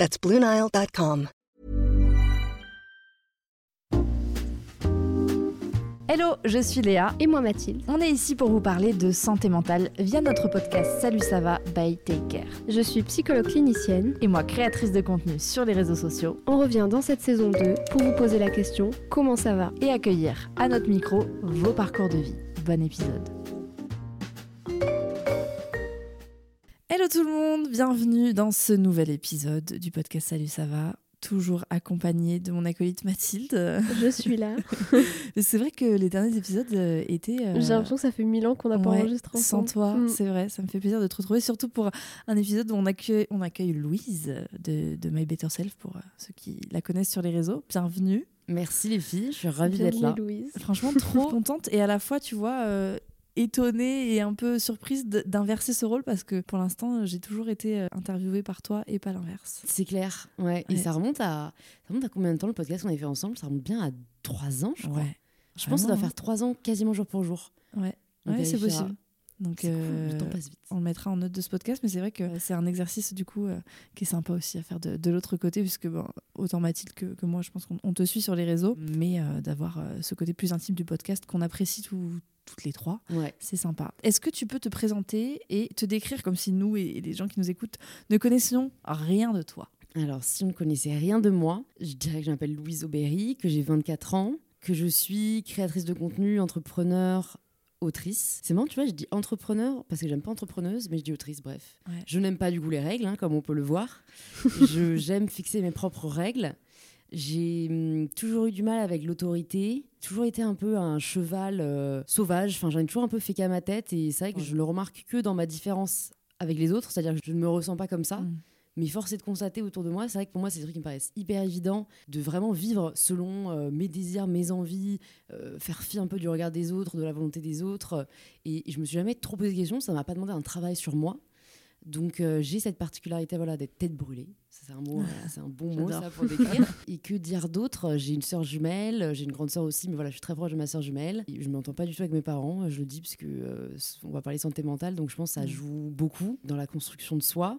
That's BlueNile.com. Hello, je suis Léa. Et moi Mathilde. On est ici pour vous parler de santé mentale via notre podcast Salut ça va by Take Care. Je suis psychologue clinicienne. Et moi créatrice de contenu sur les réseaux sociaux. On revient dans cette saison 2 pour vous poser la question comment ça va? Et accueillir à notre micro vos parcours de vie. Bon épisode. Hello tout le monde, bienvenue dans ce nouvel épisode du podcast Salut ça va toujours accompagnée de mon acolyte Mathilde. Je suis là. c'est vrai que les derniers épisodes euh, étaient. euh... J'ai l'impression que ça fait mille ans qu'on n'a pas enregistré ensemble. Sans toi, mm. c'est vrai. Ça me fait plaisir de te retrouver, surtout pour un épisode où on accueille, on accueille Louise de, de My Better Self pour euh, ceux qui la connaissent sur les réseaux. Bienvenue. Merci les filles, je suis ravie d'être là. Louise. Franchement, trop contente et à la fois, tu vois euh, étonnée et un peu surprise d'inverser ce rôle parce que pour l'instant j'ai toujours été euh, interviewée par toi et pas l'inverse. C'est clair, ouais. Et ça remonte à ça remonte à combien de temps le podcast qu'on avait fait ensemble? Ça remonte bien à trois ans, je crois. Ouais. Je pense que ça doit faire trois ans quasiment jour pour jour. Ouais, ouais c'est possible. Donc, euh, cool, le temps passe vite. on le mettra en note de ce podcast, mais c'est vrai que c'est un exercice du coup euh, qui est sympa aussi à faire de, de l'autre côté, puisque bon, autant Mathilde que, que, moi, je pense qu'on te suit sur les réseaux, mais euh, d'avoir ce côté plus intime du podcast qu'on apprécie tout, toutes les trois, ouais. c'est sympa. Est-ce que tu peux te présenter et te décrire comme si nous et les gens qui nous écoutent ne connaissions rien de toi? Alors, si on ne connaissait rien de moi, je dirais que je m'appelle Louise Aubéry, que j'ai 24 ans, que je suis créatrice de contenu, entrepreneur, autrice. C'est marrant, tu vois, je dis entrepreneur parce que j'aime pas entrepreneuse, mais je dis autrice, bref. Ouais. Je n'aime pas du coup les règles, hein, comme on peut le voir. J'aime fixer mes propres règles. J'ai hum, toujours eu du mal avec l'autorité, toujours été un peu un cheval euh, sauvage. Enfin, j'en ai toujours un peu fait qu'à ma tête et c'est vrai que Ouais. je le remarque que dans ma différence avec les autres, c'est-à-dire que je ne me ressens pas comme ça. Mm. Mais force est de constater autour de moi, c'est vrai que pour moi, c'est des trucs qui me paraissent hyper évidents, de vraiment vivre selon euh, mes désirs, mes envies, euh, faire fi un peu du regard des autres, de la volonté des autres. Et, et je me suis jamais trop posé de questions, ça m'a pas demandé un travail sur moi. Donc euh, j'ai cette particularité voilà, d'être tête brûlée. C'est un, mot, euh, c'est un bon mot ça pour décrire. et que dire d'autre? J'ai une sœur jumelle, j'ai une grande sœur aussi, mais voilà, je suis très proche de ma sœur jumelle. Et je m'entends pas du tout avec mes parents, je le dis parce que euh, on va parler santé mentale, donc je pense que ça Mm. joue beaucoup dans la construction de soi.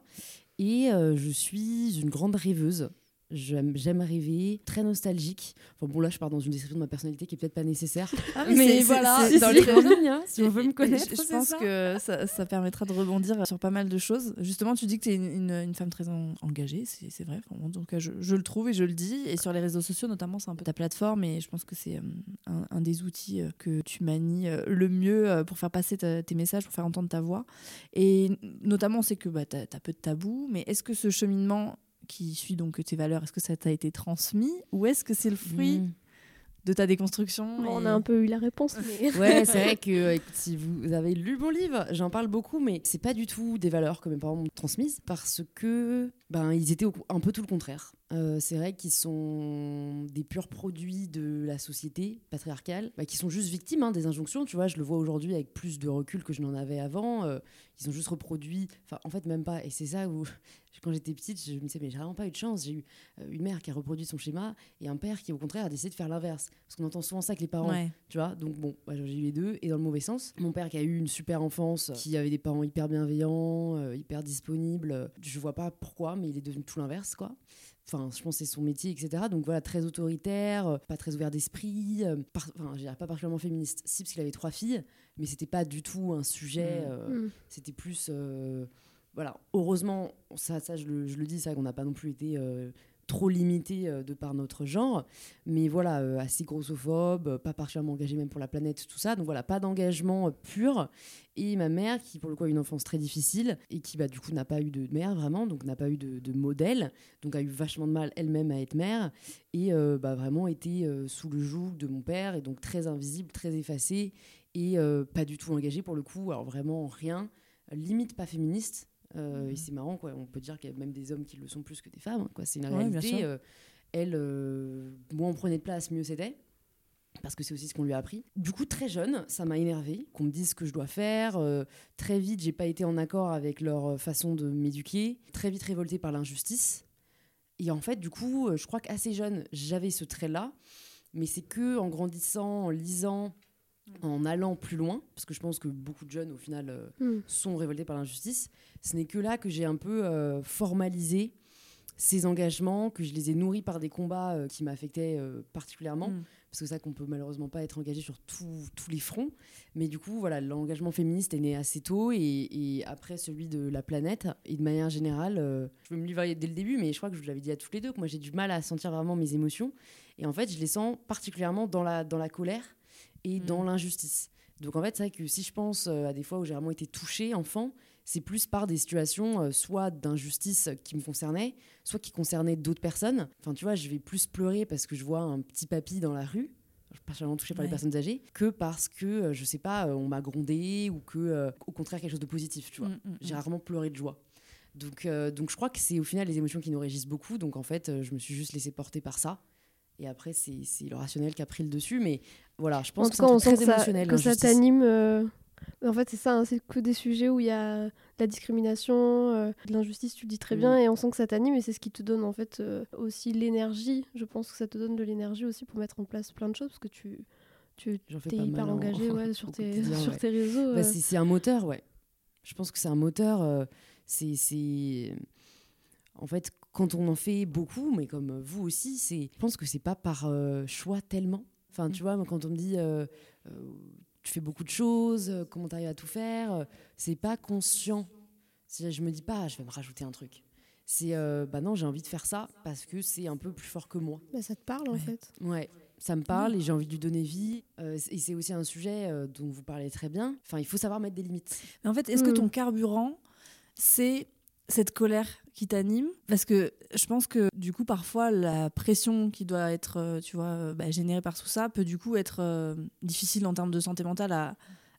Et je suis une grande rêveuse. J'aime rêver, très nostalgique. Enfin bon, là, je pars dans une description de ma personnalité qui est peut-être pas nécessaire. Ah, mais voilà, c'est- dans c'est- les hein, si on veut me connaître. Je, pense ça. que ça, ça permettra de rebondir sur pas mal de choses. Justement, tu dis que tu es une, une- une femme très en- engagée, c'est vrai. Enfin, en tout cas, je, je le trouve et je le dis. Et sur les réseaux sociaux, notamment, c'est un peu ta plateforme. Et je pense que c'est euh, un, un des outils euh, que tu manies euh, le mieux pour faire passer ta- tes messages, pour faire entendre ta voix. Et notamment, on sait que bah, tu as, peu de tabous. Mais est-ce que ce cheminement qui suit donc tes valeurs, est-ce que ça t'a été transmis ou est-ce que c'est le fruit Mm. de ta déconstruction Bon, on a un peu eu la réponse, mais Ouais, c'est vrai que euh, si vous avez lu mon livre, j'en parle beaucoup, mais c'est pas du tout des valeurs que mes parents m'ont transmises parce que ben ils étaient un peu tout le contraire. Euh, c'est vrai qu'ils sont des purs produits de la société patriarcale, bah, qui sont juste victimes hein, des injonctions. Tu vois, je le vois aujourd'hui avec plus de recul que je n'en avais avant. Euh, ils ont juste reproduit, enfin en fait même pas. Et c'est ça où quand j'étais petite, je me disais mais j'ai vraiment pas eu de chance. J'ai eu euh, une mère qui a reproduit son schéma et un père qui au contraire a décidé de faire l'inverse. Parce qu'on entend souvent ça avec les parents. Ouais. Tu vois, donc bon, bah, j'ai eu les deux et dans le mauvais sens. Mon père qui a eu une super enfance, qui avait des parents hyper bienveillants, euh, hyper disponibles, euh, je vois pas pourquoi, mais il est devenu tout l'inverse, quoi. Enfin, je pense que c'est son métier, etc. Donc voilà, très autoritaire, euh, pas très ouvert d'esprit, euh, par- enfin, je dirais pas particulièrement féministe. Si, parce qu'il avait trois filles, mais c'était pas du tout un sujet. Mm. euh, Mm. C'était plus. euh, voilà, heureusement, ça, ça je, le, je le dis, ça qu'on n'a pas non plus été trop limité euh, de par notre genre, mais voilà, euh, assez grossophobe, euh, pas particulièrement engagé même pour la planète, tout ça. Donc voilà, pas d'engagement euh, pur. Et ma mère, qui pour le coup a une enfance très difficile et qui bah, du coup n'a pas eu de mère vraiment, donc n'a pas eu de, modèle, donc a eu vachement de mal elle-même à être mère et bah, vraiment été sous le joug de mon père et donc très invisible, très effacée et pas du tout engagée pour le coup, alors vraiment rien, limite pas féministe. Euh, Et c'est marrant, quoi. On peut dire qu'il y a même des hommes qui le sont plus que des femmes. hein, quoi. C'est une Ouais, réalité. euh, elle, euh, moins on prenait de place, mieux c'était. Parce que c'est aussi ce qu'on lui a appris. Du coup, très jeune, ça m'a énervé qu'on me dise ce que je dois faire. Très vite, j'ai pas été en accord avec leur façon de m'éduquer. Très vite révoltée par l'injustice. Et en fait, du coup, je crois qu'assez jeune, j'avais ce trait-là. Mais c'est que en grandissant, en lisant, en allant plus loin, parce que je pense que beaucoup de jeunes, au final, euh, Mm. sont révoltés par l'injustice. Ce n'est que là que j'ai un peu euh, formalisé ces engagements, que je les ai nourris par des combats euh, qui m'affectaient particulièrement. Mm. Parce que c'est ça qu'on peut malheureusement pas être engagé sur tout- tous les fronts. Mais du coup, voilà, l'engagement féministe est né assez tôt et, et après celui de la planète. Et de manière générale, je vais me livrer dès le début, mais je crois que je vous l'avais dit à toutes les deux, que moi j'ai du mal à sentir vraiment mes émotions. Et en fait, je les sens particulièrement dans la, dans la colère et Mm. dans l'injustice. Donc en fait, c'est vrai que si je pense euh, à des fois où j'ai vraiment été touchée enfant, c'est plus par des situations euh, soit d'injustice qui me concernaient, soit qui concernaient d'autres personnes. Enfin, tu vois, je vais plus pleurer parce que je vois un petit papy dans la rue, particulièrement touchée par les Ouais. personnes âgées, que parce que, euh, je sais pas, on m'a grondé ou que, euh, au contraire, quelque chose de positif, tu vois. Mm, mm, J'ai mm. rarement pleuré de joie. Donc, euh, donc je crois que c'est au final les émotions qui nous régissent beaucoup. Donc en fait, je me suis juste laissée porter par ça. Et après, c'est le rationnel qui a pris le dessus. Mais voilà, je pense En que c'est très que ça, émotionnel. que ça t'anime. euh, En fait, c'est ça, hein, c'est que des sujets où il y a de la discrimination, euh, de l'injustice, tu le dis très Mm. bien, et on sent que ça t'anime, et c'est ce qui te donne en fait euh, aussi l'énergie. Je pense que ça te donne de l'énergie aussi pour mettre en place plein de choses, parce que tu, tu es hyper en- engagé ouais, sur, tes, sur ouais. tes réseaux. Bah, euh. c'est un moteur, ouais. Je pense que c'est un moteur. c'est- En fait, quand on en fait beaucoup, mais comme vous aussi, c'est. je pense que c'est pas par euh, choix tellement. Enfin, tu vois, moi, quand on me dit euh, euh, tu fais beaucoup de choses, euh, comment tu arrives à tout faire, euh, c'est pas conscient. Je me dis pas, je vais me rajouter un truc. C'est euh, bah non, j'ai envie de faire ça parce que c'est un peu plus fort que moi. Bah, ça te parle en Ouais. fait. Ouais, ça me parle et j'ai envie de lui donner vie. Euh, et c'est aussi un sujet euh, dont vous parlez très bien. Enfin, il faut savoir mettre des limites. Mais en fait, est-ce que Mm. ton carburant, c'est cette colère qui t'anime Parce que je pense que du coup, parfois, la pression qui doit être, euh, tu vois, euh, bah, générée par tout ça peut du coup être euh, difficile en termes de santé mentale à,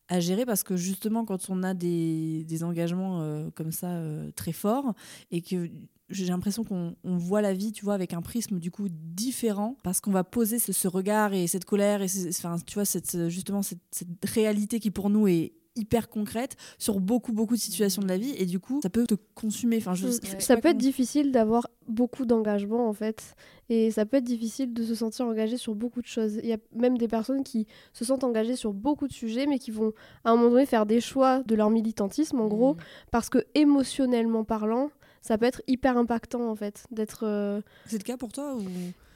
à gérer parce que justement, quand on a des, des engagements comme ça très forts et que j'ai l'impression qu'on on voit la vie, tu vois, avec un prisme du coup différent parce qu'on va poser ce, ce regard et cette colère et enfin, tu vois, cette, justement cette réalité qui pour nous est hyper concrète sur beaucoup beaucoup de situations de la vie et du coup ça peut te consumer enfin je, Mm. Ça pas peut être difficile d'avoir beaucoup d'engagement en fait. Et ça peut être difficile de se sentir engagé sur beaucoup de choses. Il y a même des personnes qui se sentent engagées sur beaucoup de sujets, mais qui vont à un moment donné faire des choix de leur militantisme, en gros, parce que émotionnellement parlant, ça peut être hyper impactant en fait d'être. euh, c'est le cas pour toi ou?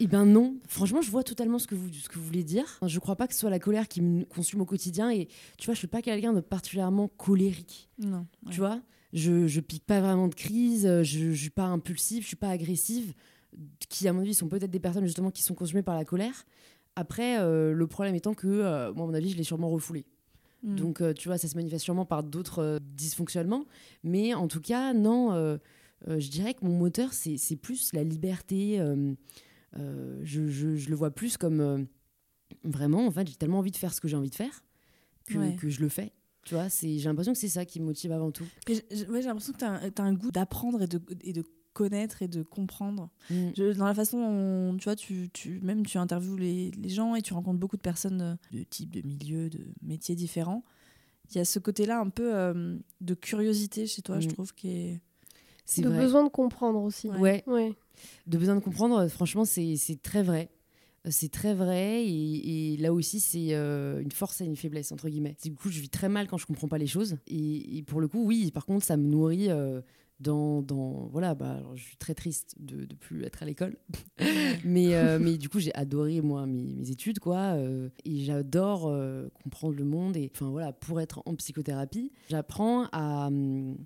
Eh ben non, franchement, je vois totalement ce que vous, ce que vous voulez dire. Je crois pas que ce soit la colère qui me consume au quotidien. Et tu vois, je suis pas quelqu'un de particulièrement colérique. non Tu vois, je, je pique pas vraiment de crise, euh, je, je suis pas impulsive, je suis pas agressive. Qui, à mon avis, sont peut-être des personnes justement qui sont consumées par la colère. Après, euh, le problème étant que, euh, moi, à mon avis, je l'ai sûrement refoulé. Mm. Donc, euh, tu vois, ça se manifeste sûrement par d'autres euh, dysfonctionnements. Mais en tout cas, non, je dirais que mon moteur, c'est plus la liberté. euh, euh, je, je- je le vois plus comme euh, vraiment, en fait, j'ai tellement envie de faire ce que j'ai envie de faire que, Ouais. que je le fais. Tu vois, j'ai l'impression que c'est ça qui me motive avant tout. Ouais, j'ai l'impression que tu as, un goût d'apprendre et de, et de connaître et de comprendre Mm. Je- dans la façon dont tu vois tu, tu même tu interviews les, les gens et tu rencontres beaucoup de personnes euh, de types de milieux de métiers différents il y a ce côté là un peu euh, de curiosité chez toi je Mm. trouve qui est C'est de vrai. besoin de comprendre aussi. Ouais. Ouais. de besoin de comprendre, euh, franchement, c'est c'est très vrai. Euh, C'est très vrai et, et là aussi c'est euh, une force et une faiblesse entre guillemets. Du coup, je vis très mal quand je comprends pas les choses et, et pour le coup, oui. Par contre, ça me nourrit euh, dans, dans voilà. Bah, je suis très triste de de plus être à l'école, mais euh, mais du coup, j'ai adoré moi mes, mes études quoi euh, et j'adore euh, comprendre le monde et enfin voilà pour être en psychothérapie, j'apprends à hum,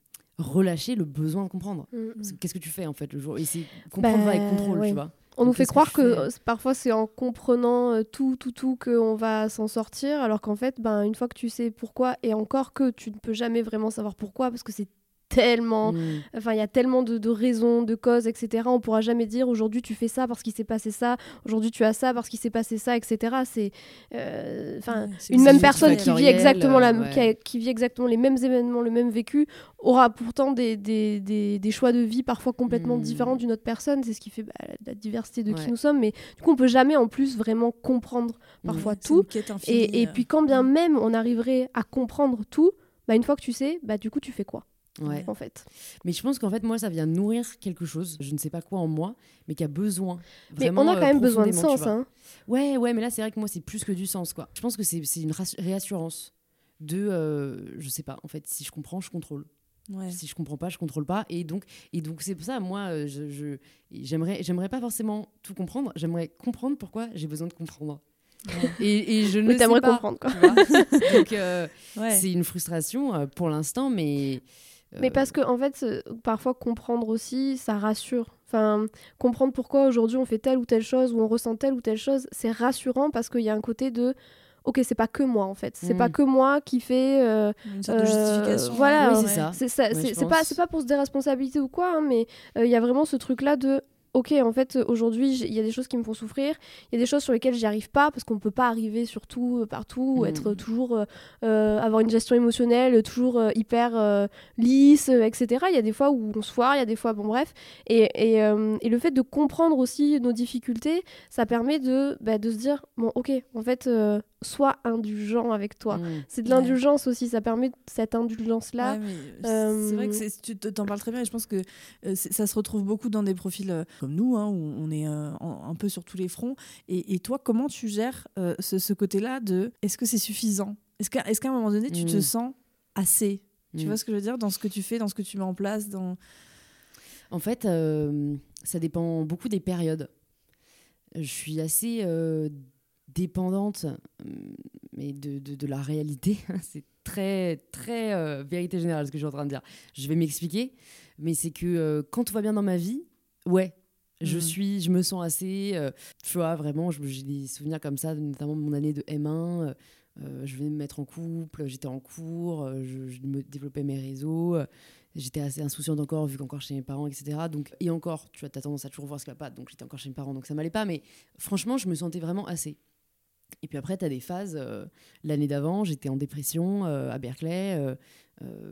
relâcher le besoin de comprendre. Mm. Que Qu'est-ce que tu fais en fait le jour Et c'est comprendre Bah, avec contrôle, ouais. tu vois. On nous fait que croire que, parfois c'est en comprenant euh, tout, tout, tout qu'on va s'en sortir, alors qu'en fait, ben, une fois que tu sais pourquoi, et encore que tu ne peux jamais vraiment savoir pourquoi, parce que c'est tellement. Mm. Enfin, il y a tellement de, de raisons, de causes, etc. On pourra jamais dire aujourd'hui tu fais ça parce qu'il s'est passé ça, aujourd'hui tu as ça parce qu'il s'est passé ça, etc. C'est. euh, Enfin. C'est une même personne qui vit exactement la, euh, ouais. qui, a- qui vit exactement les mêmes événements, le même vécu, aura pourtant des, des, des, des choix de vie parfois complètement Mm. différents d'une autre personne. C'est ce qui fait bah, la, diversité de Ouais. qui nous sommes. Mais du coup, on peut jamais en plus vraiment comprendre parfois c'est tout. infinie, Et, et euh. puis quand bien même on arriverait à comprendre tout, bah, une fois que tu sais, bah, du coup tu fais quoi? Ouais. en fait Mais je pense qu'en fait, moi, ça vient nourrir quelque chose, je ne sais pas quoi en moi, mais qui a besoin. Mais vraiment, on a quand euh, même besoin de sens. Hein. Ouais, ouais, mais là, c'est vrai que moi, c'est plus que du sens, quoi. Je pense que c'est une réassurance de, euh, je sais pas, en fait, si je comprends, je contrôle. Ouais. Si je comprends pas, je contrôle pas. Et donc, et donc c'est pour ça, moi, euh, je, j'aimerais, j'aimerais pas forcément tout comprendre. J'aimerais comprendre pourquoi j'ai besoin de comprendre. Et, et je ne Mais sais pas. comprendre quoi. donc, euh, Ouais. c'est une frustration euh, pour l'instant, mais. Mais euh, parce que en fait, parfois comprendre aussi, ça rassure. Enfin, comprendre pourquoi aujourd'hui on fait telle ou telle chose ou on ressent telle ou telle chose, c'est rassurant parce qu'il y a un côté de ok, c'est pas que moi en fait, c'est Mm. pas que moi qui fait. euh, Une sorte de Euh, justification. voilà, Oui, ouais. c'est ça. c'est Ouais, pas c'est pas pour se déresponsabiliser ou quoi, hein, mais euh, il y a vraiment ce truc là de ok, en fait aujourd'hui il y a des choses qui me font souffrir, il y a des choses sur lesquelles j'y arrive pas parce qu'on peut pas arriver sur tout euh, partout, ou Mm. être toujours euh, euh, avoir une gestion émotionnelle toujours euh, hyper euh, lisse, etc. Il y a des fois où on se foire, il y a des fois bon bref, et, et, euh, et le fait de comprendre aussi nos difficultés, ça permet de bah, de se dire bon ok, en fait euh, sois indulgent avec toi. mm. C'est de Ouais. l'indulgence aussi, ça permet cette indulgence-là. Ouais, Euh, C'est vrai que tu te- t'en parles très bien et je pense que euh, ça se retrouve beaucoup dans des profils euh, comme nous, hein, où on est euh, un peu sur tous les fronts. Et, et toi, comment tu gères euh, ce, ce côté-là de est-ce que c'est suffisant? Est-ce qu'à est un moment donné, tu te Mm. sens assez? Tu Mm. vois ce que je veux dire? Dans ce que tu fais, dans ce que tu mets en place dans... En fait, euh, ça dépend beaucoup des périodes. Je suis assez dépendante euh, mais de, de, de la réalité. c'est très, très euh, vérité générale ce que je suis en train de dire. Je vais m'expliquer. Mais c'est que euh, quand tout va bien dans ma vie, ouais, je Mhm. suis, je me sens assez. euh, tu vois, vraiment, j'ai des souvenirs comme ça, notamment de mon année de M1. euh, euh, je venais me mettre en couple, j'étais en cours, je, je me développais mes réseaux. J'étais assez insouciante encore, vu qu'encore chez mes parents, etc. Donc, et encore, tu as tendance à toujours voir ce qu'il n'y a pas, donc j'étais encore chez mes parents, donc ça m'allait pas. Mais franchement, je me sentais vraiment assez. Et puis après, tu as des phases. euh, L'année d'avant, j'étais en dépression euh, à Berkeley, euh,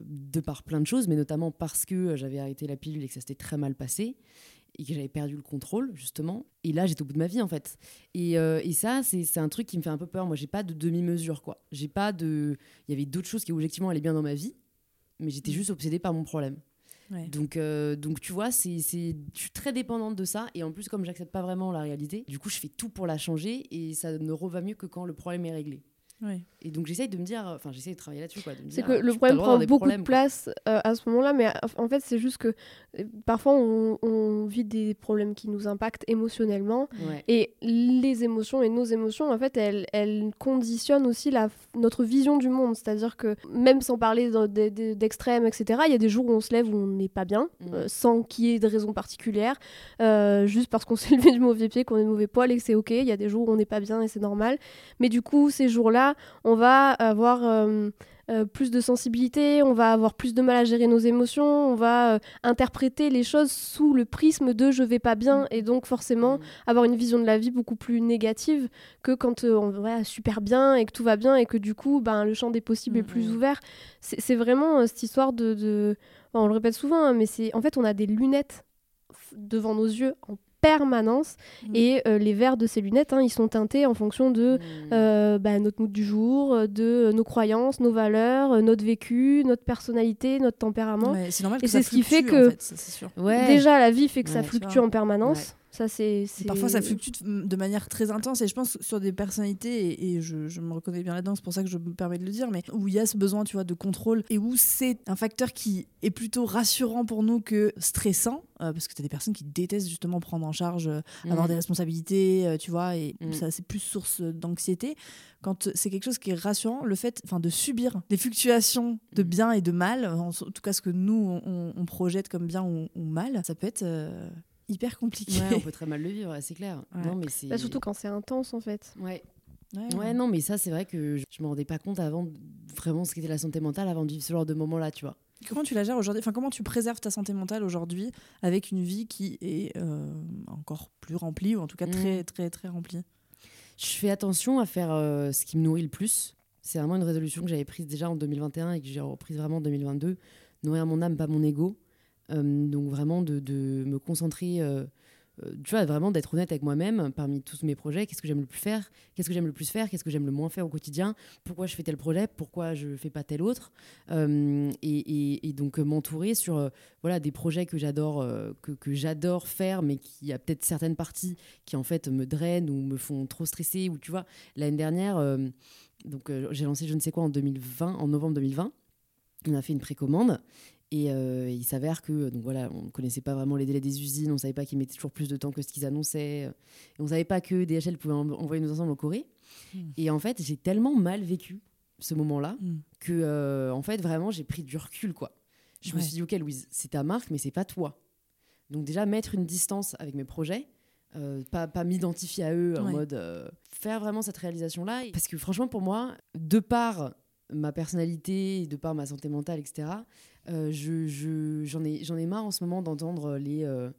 de par plein de choses, mais notamment parce que j'avais arrêté la pilule et que ça s'était très mal passé et que j'avais perdu le contrôle, justement. Et là, j'étais au bout de ma vie, en fait. Et, euh, et ça, c'est c'est un truc qui me fait un peu peur. Moi, j'ai pas de demi-mesure, quoi. J'ai pas de. Il y avait d'autres choses qui, objectivement, allaient bien dans ma vie, mais j'étais Mm. juste obsédée par mon problème. Ouais. Donc, euh, donc tu vois, c'est, c'est, je suis très dépendante de ça. Et en plus, comme j'accepte pas vraiment la réalité, du coup, je fais tout pour la changer et ça ne reva mieux que quand le problème est réglé. Et donc, j'essaye de me dire, enfin, j'essaye de travailler là-dessus. C'est que euh, le problème prend beaucoup problèmes, de place euh, à ce moment-là, mais en fait, c'est juste que euh, parfois on, on vit des problèmes qui nous impactent émotionnellement. Ouais. Et les émotions et nos émotions, en fait, elles, elles conditionnent aussi la, notre vision du monde. C'est-à-dire que même sans parler de- de- de- d'extrêmes, etc., il y a des jours où on se lève où on n'est pas bien, euh, sans qu'il y ait de raison particulière, euh, juste parce qu'on s'est levé du mauvais pied, qu'on est de mauvais poil et que c'est OK. Il y a des jours où on n'est pas bien et c'est normal. Mais du coup, ces jours-là, on va avoir... euh, euh, plus de sensibilité, on va avoir plus de mal à gérer nos émotions, on va euh, interpréter les choses sous le prisme de je vais pas bien et donc forcément Mm. avoir une vision de la vie beaucoup plus négative que quand on va super bien et que tout va bien et que du coup ben, le champ des possibles est plus Mhm. ouvert. C'est vraiment cette histoire de... de- enfin, on le répète souvent, hein, mais c'est en fait on a des lunettes devant nos yeux en permanence Mhm. et euh, les verres de ces lunettes hein, ils sont teintés en fonction de Mm. euh, bah, notre mood du jour, de nos croyances, nos valeurs, euh, notre vécu, notre personnalité, notre tempérament. Ouais, c'est normal Et que c'est ce qui fait que- en fait, ça, c'est sûr. Ouais. Déjà, la vie fait que ça Ouais, fluctue en permanence. Ça, c'est. Parfois, ça fluctue de manière très intense. Et je pense sur des personnalités, et, et je, je me reconnais bien là-dedans, c'est pour ça que je me permets de le dire, mais où il y a ce besoin, tu vois, de contrôle et où c'est un facteur qui est plutôt rassurant pour nous que stressant, euh, parce que tu as des personnes qui détestent justement prendre en charge, euh, avoir Mm. des responsabilités, euh, tu vois, et Mm. ça, c'est plus source d'anxiété. Quand c'est quelque chose qui est rassurant, le fait de subir des fluctuations de Mm. bien et de mal, en, en tout cas ce que nous, on, on projette comme bien ou, ou mal, ça peut être hyper compliqué. Ouais, on peut très mal le vivre, c'est clair. Ouais. Non, mais c'est. Bah, surtout quand c'est intense, en fait. Ouais. Ouais. Ouais, non, mais ça, c'est vrai que je, je me rendais pas compte avant vraiment ce qu'était la santé mentale avant de vivre ce genre de moment-là, tu vois. Comment tu la gères aujourd'hui? Enfin, comment tu préserves ta santé mentale aujourd'hui avec une vie qui est euh, encore plus remplie ou en tout cas très Mm. très très remplie? Je fais attention à faire euh, ce qui me nourrit le plus. C'est vraiment une résolution que j'avais prise déjà en 2021 et que j'ai reprise vraiment en 2022. Nourrir mon âme, pas mon ego. Euh, donc vraiment de, me concentrer, euh, euh, tu vois, vraiment d'être honnête avec moi-même parmi tous mes projets. Qu'est-ce que j'aime le plus faire? Qu'est-ce que j'aime le plus faire? Qu'est-ce que j'aime le moins faire au quotidien? Pourquoi je fais tel projet? Pourquoi je fais pas tel autre? Et, donc m'entourer sur voilà des projets que j'adore que, que j'adore faire, mais qui a peut-être certaines parties qui en fait me drainent ou me font trop stresser. Ou tu vois, l'année dernière, donc j'ai lancé je ne sais quoi en 2020, en novembre 2020. On a fait une précommande et euh, il s'avère que donc voilà, on ne connaissait pas vraiment les délais des usines, on savait pas qu'ils mettaient toujours plus de temps que ce qu'ils annonçaient, et on savait pas que DHL pouvait en- envoyer nos ensembles en Corée. Hmm. Et en fait, j'ai tellement mal vécu ce moment-là Mm. que euh, en fait vraiment j'ai pris du recul quoi. Je me suis dit ok Louise, c'est ta marque mais c'est pas toi. Donc déjà mettre une distance avec mes projets, euh, pas, pas m'identifier à eux en mode euh, faire vraiment cette réalisation là parce que franchement pour moi de par ma personnalité, de par ma santé mentale etc. euh, je je- j'en ai j'en ai marre en ce moment d'entendre les euh,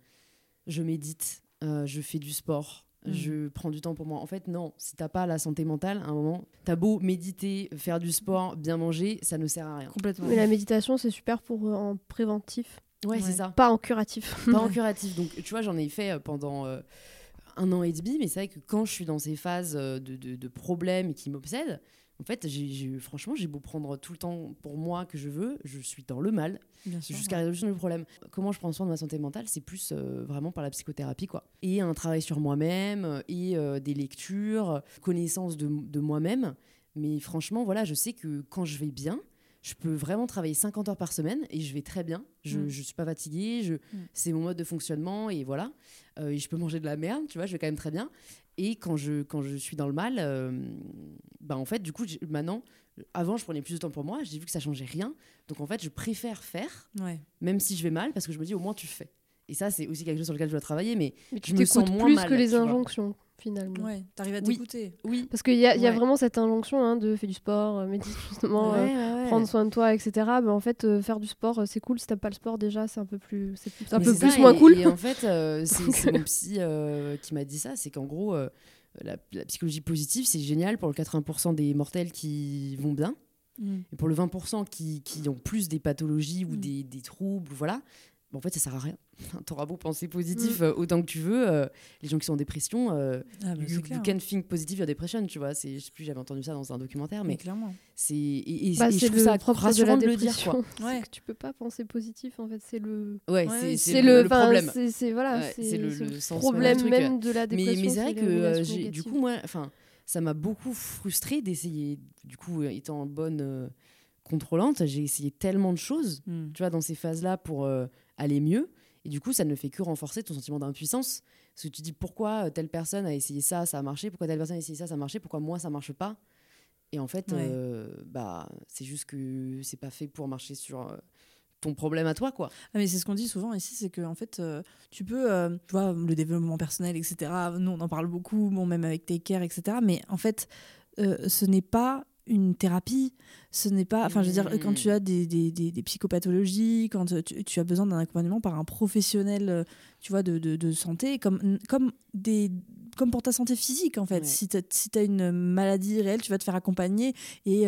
je médite, euh, je fais du sport. Mm. Je prends du temps pour moi. En fait, non. Si t'as pas la santé mentale, à un moment, t'as beau méditer, faire du sport, bien manger, ça ne sert à rien. Complètement. Mais la méditation, c'est super pour euh, en préventif, Ouais, Ouais. c'est ça. pas en curatif. Pas en curatif. Donc, tu vois, j'en ai fait euh, pendant euh, un an et demi, mais c'est vrai que quand je suis dans ces phases euh, de, de- de problèmes qui m'obsèdent, en fait, j'ai, franchement, j'ai beau prendre tout le temps pour moi que je veux, je suis dans le mal jusqu'à la résolution du problème. Comment je prends soin de ma santé mentale, c'est plus euh, vraiment par la psychothérapie, quoi. Et un travail sur moi-même, euh, et euh, des lectures, connaissance de, de moi-même. Mais franchement, voilà, je sais que quand je vais bien, je peux vraiment travailler 50 heures par semaine et je vais très bien. Je Mm. ne suis pas fatiguée, je, c'est mon mode de fonctionnement et voilà. Euh, et je peux manger de la merde, tu vois, je vais quand même très bien. Et quand je, quand je suis dans le mal, euh, bah en fait, du coup, maintenant, avant, je prenais plus de temps pour moi, j'ai vu que ça changeait rien. Donc en fait, je préfère faire Ouais. même si je vais mal, parce que je me dis au moins tu fais. Et ça, c'est aussi quelque chose sur lequel je dois travailler. Mais Mais tu Je me sens moins plus mal, que les vois. Finalement. Ouais. T'arrives à Oui. t'écouter. oui, Parce qu'il y a, il y a Ouais. vraiment cette injonction hein, de faire du sport, euh, médite justement, euh, prendre soin de toi, etc. Mais en fait, euh, faire du sport, c'est cool. Si t'as pas le sport, déjà, c'est un peu plus, c'est un Mais peu plus ça, moins et- cool. Et en fait, euh, c'est c'est mon psy euh, qui m'a dit ça c'est qu'en gros, euh, la, la psychologie positive, c'est génial pour le 80% des mortels qui vont bien. Mm. Et pour le 20% qui, qui ont plus des pathologies ou Mm. des, des troubles, voilà, en fait, ça sert à rien. T'auras beau penser Mm. positif euh, autant que tu veux, euh, les gens qui sont en dépression, euh, Ah, bah, you, you can think positive your depression, tu vois. C'est- Je sais plus, j'avais entendu ça dans un documentaire, Mais mais clairement. c'est et, et- Bah, et je c'est trouve le ça propre de la de le dire, dépression. quoi. C'est Ouais. que tu peux pas penser positif, en fait. C'est le. Ouais, Ouais, c'est le, le, problème. C'est voilà, Ouais, c'est c'est le- le sens problème même du truc, même de la Mais, dépression. mais c'est vrai que euh, du coup, moi, enfin, ça m'a beaucoup frustrée d'essayer, du coup, étant bonne contrôlante, j'ai essayé tellement de choses, Mm. tu vois, dans ces phases-là pour aller mieux. Et du coup, ça ne fait que renforcer ton sentiment d'impuissance. Parce que tu te dis pourquoi euh, telle personne a essayé ça, ça a marché, pourquoi telle personne a essayé ça, ça a marché, pourquoi moi ça marche pas? Et en fait, Ouais. euh, bah, c'est juste que c'est pas fait pour marcher sur euh, ton problème à toi, quoi. Ah, mais c'est ce qu'on dit souvent ici, c'est que en fait, euh, tu peux, euh, tu vois, le développement personnel, etc. Nous, on en parle beaucoup, bon, même avec Take Care, etc. Mais en fait, euh, ce n'est pas une thérapie, ce n'est pas, enfin, je veux dire, Mm. quand tu as des, des, des- des psychopathologies, quand tu, tu as besoin d'un accompagnement par un professionnel, euh, tu vois, de, de, de santé, comme, comme des comme pour ta santé physique en fait. Ouais. Si tu as, une maladie réelle, tu vas te faire accompagner et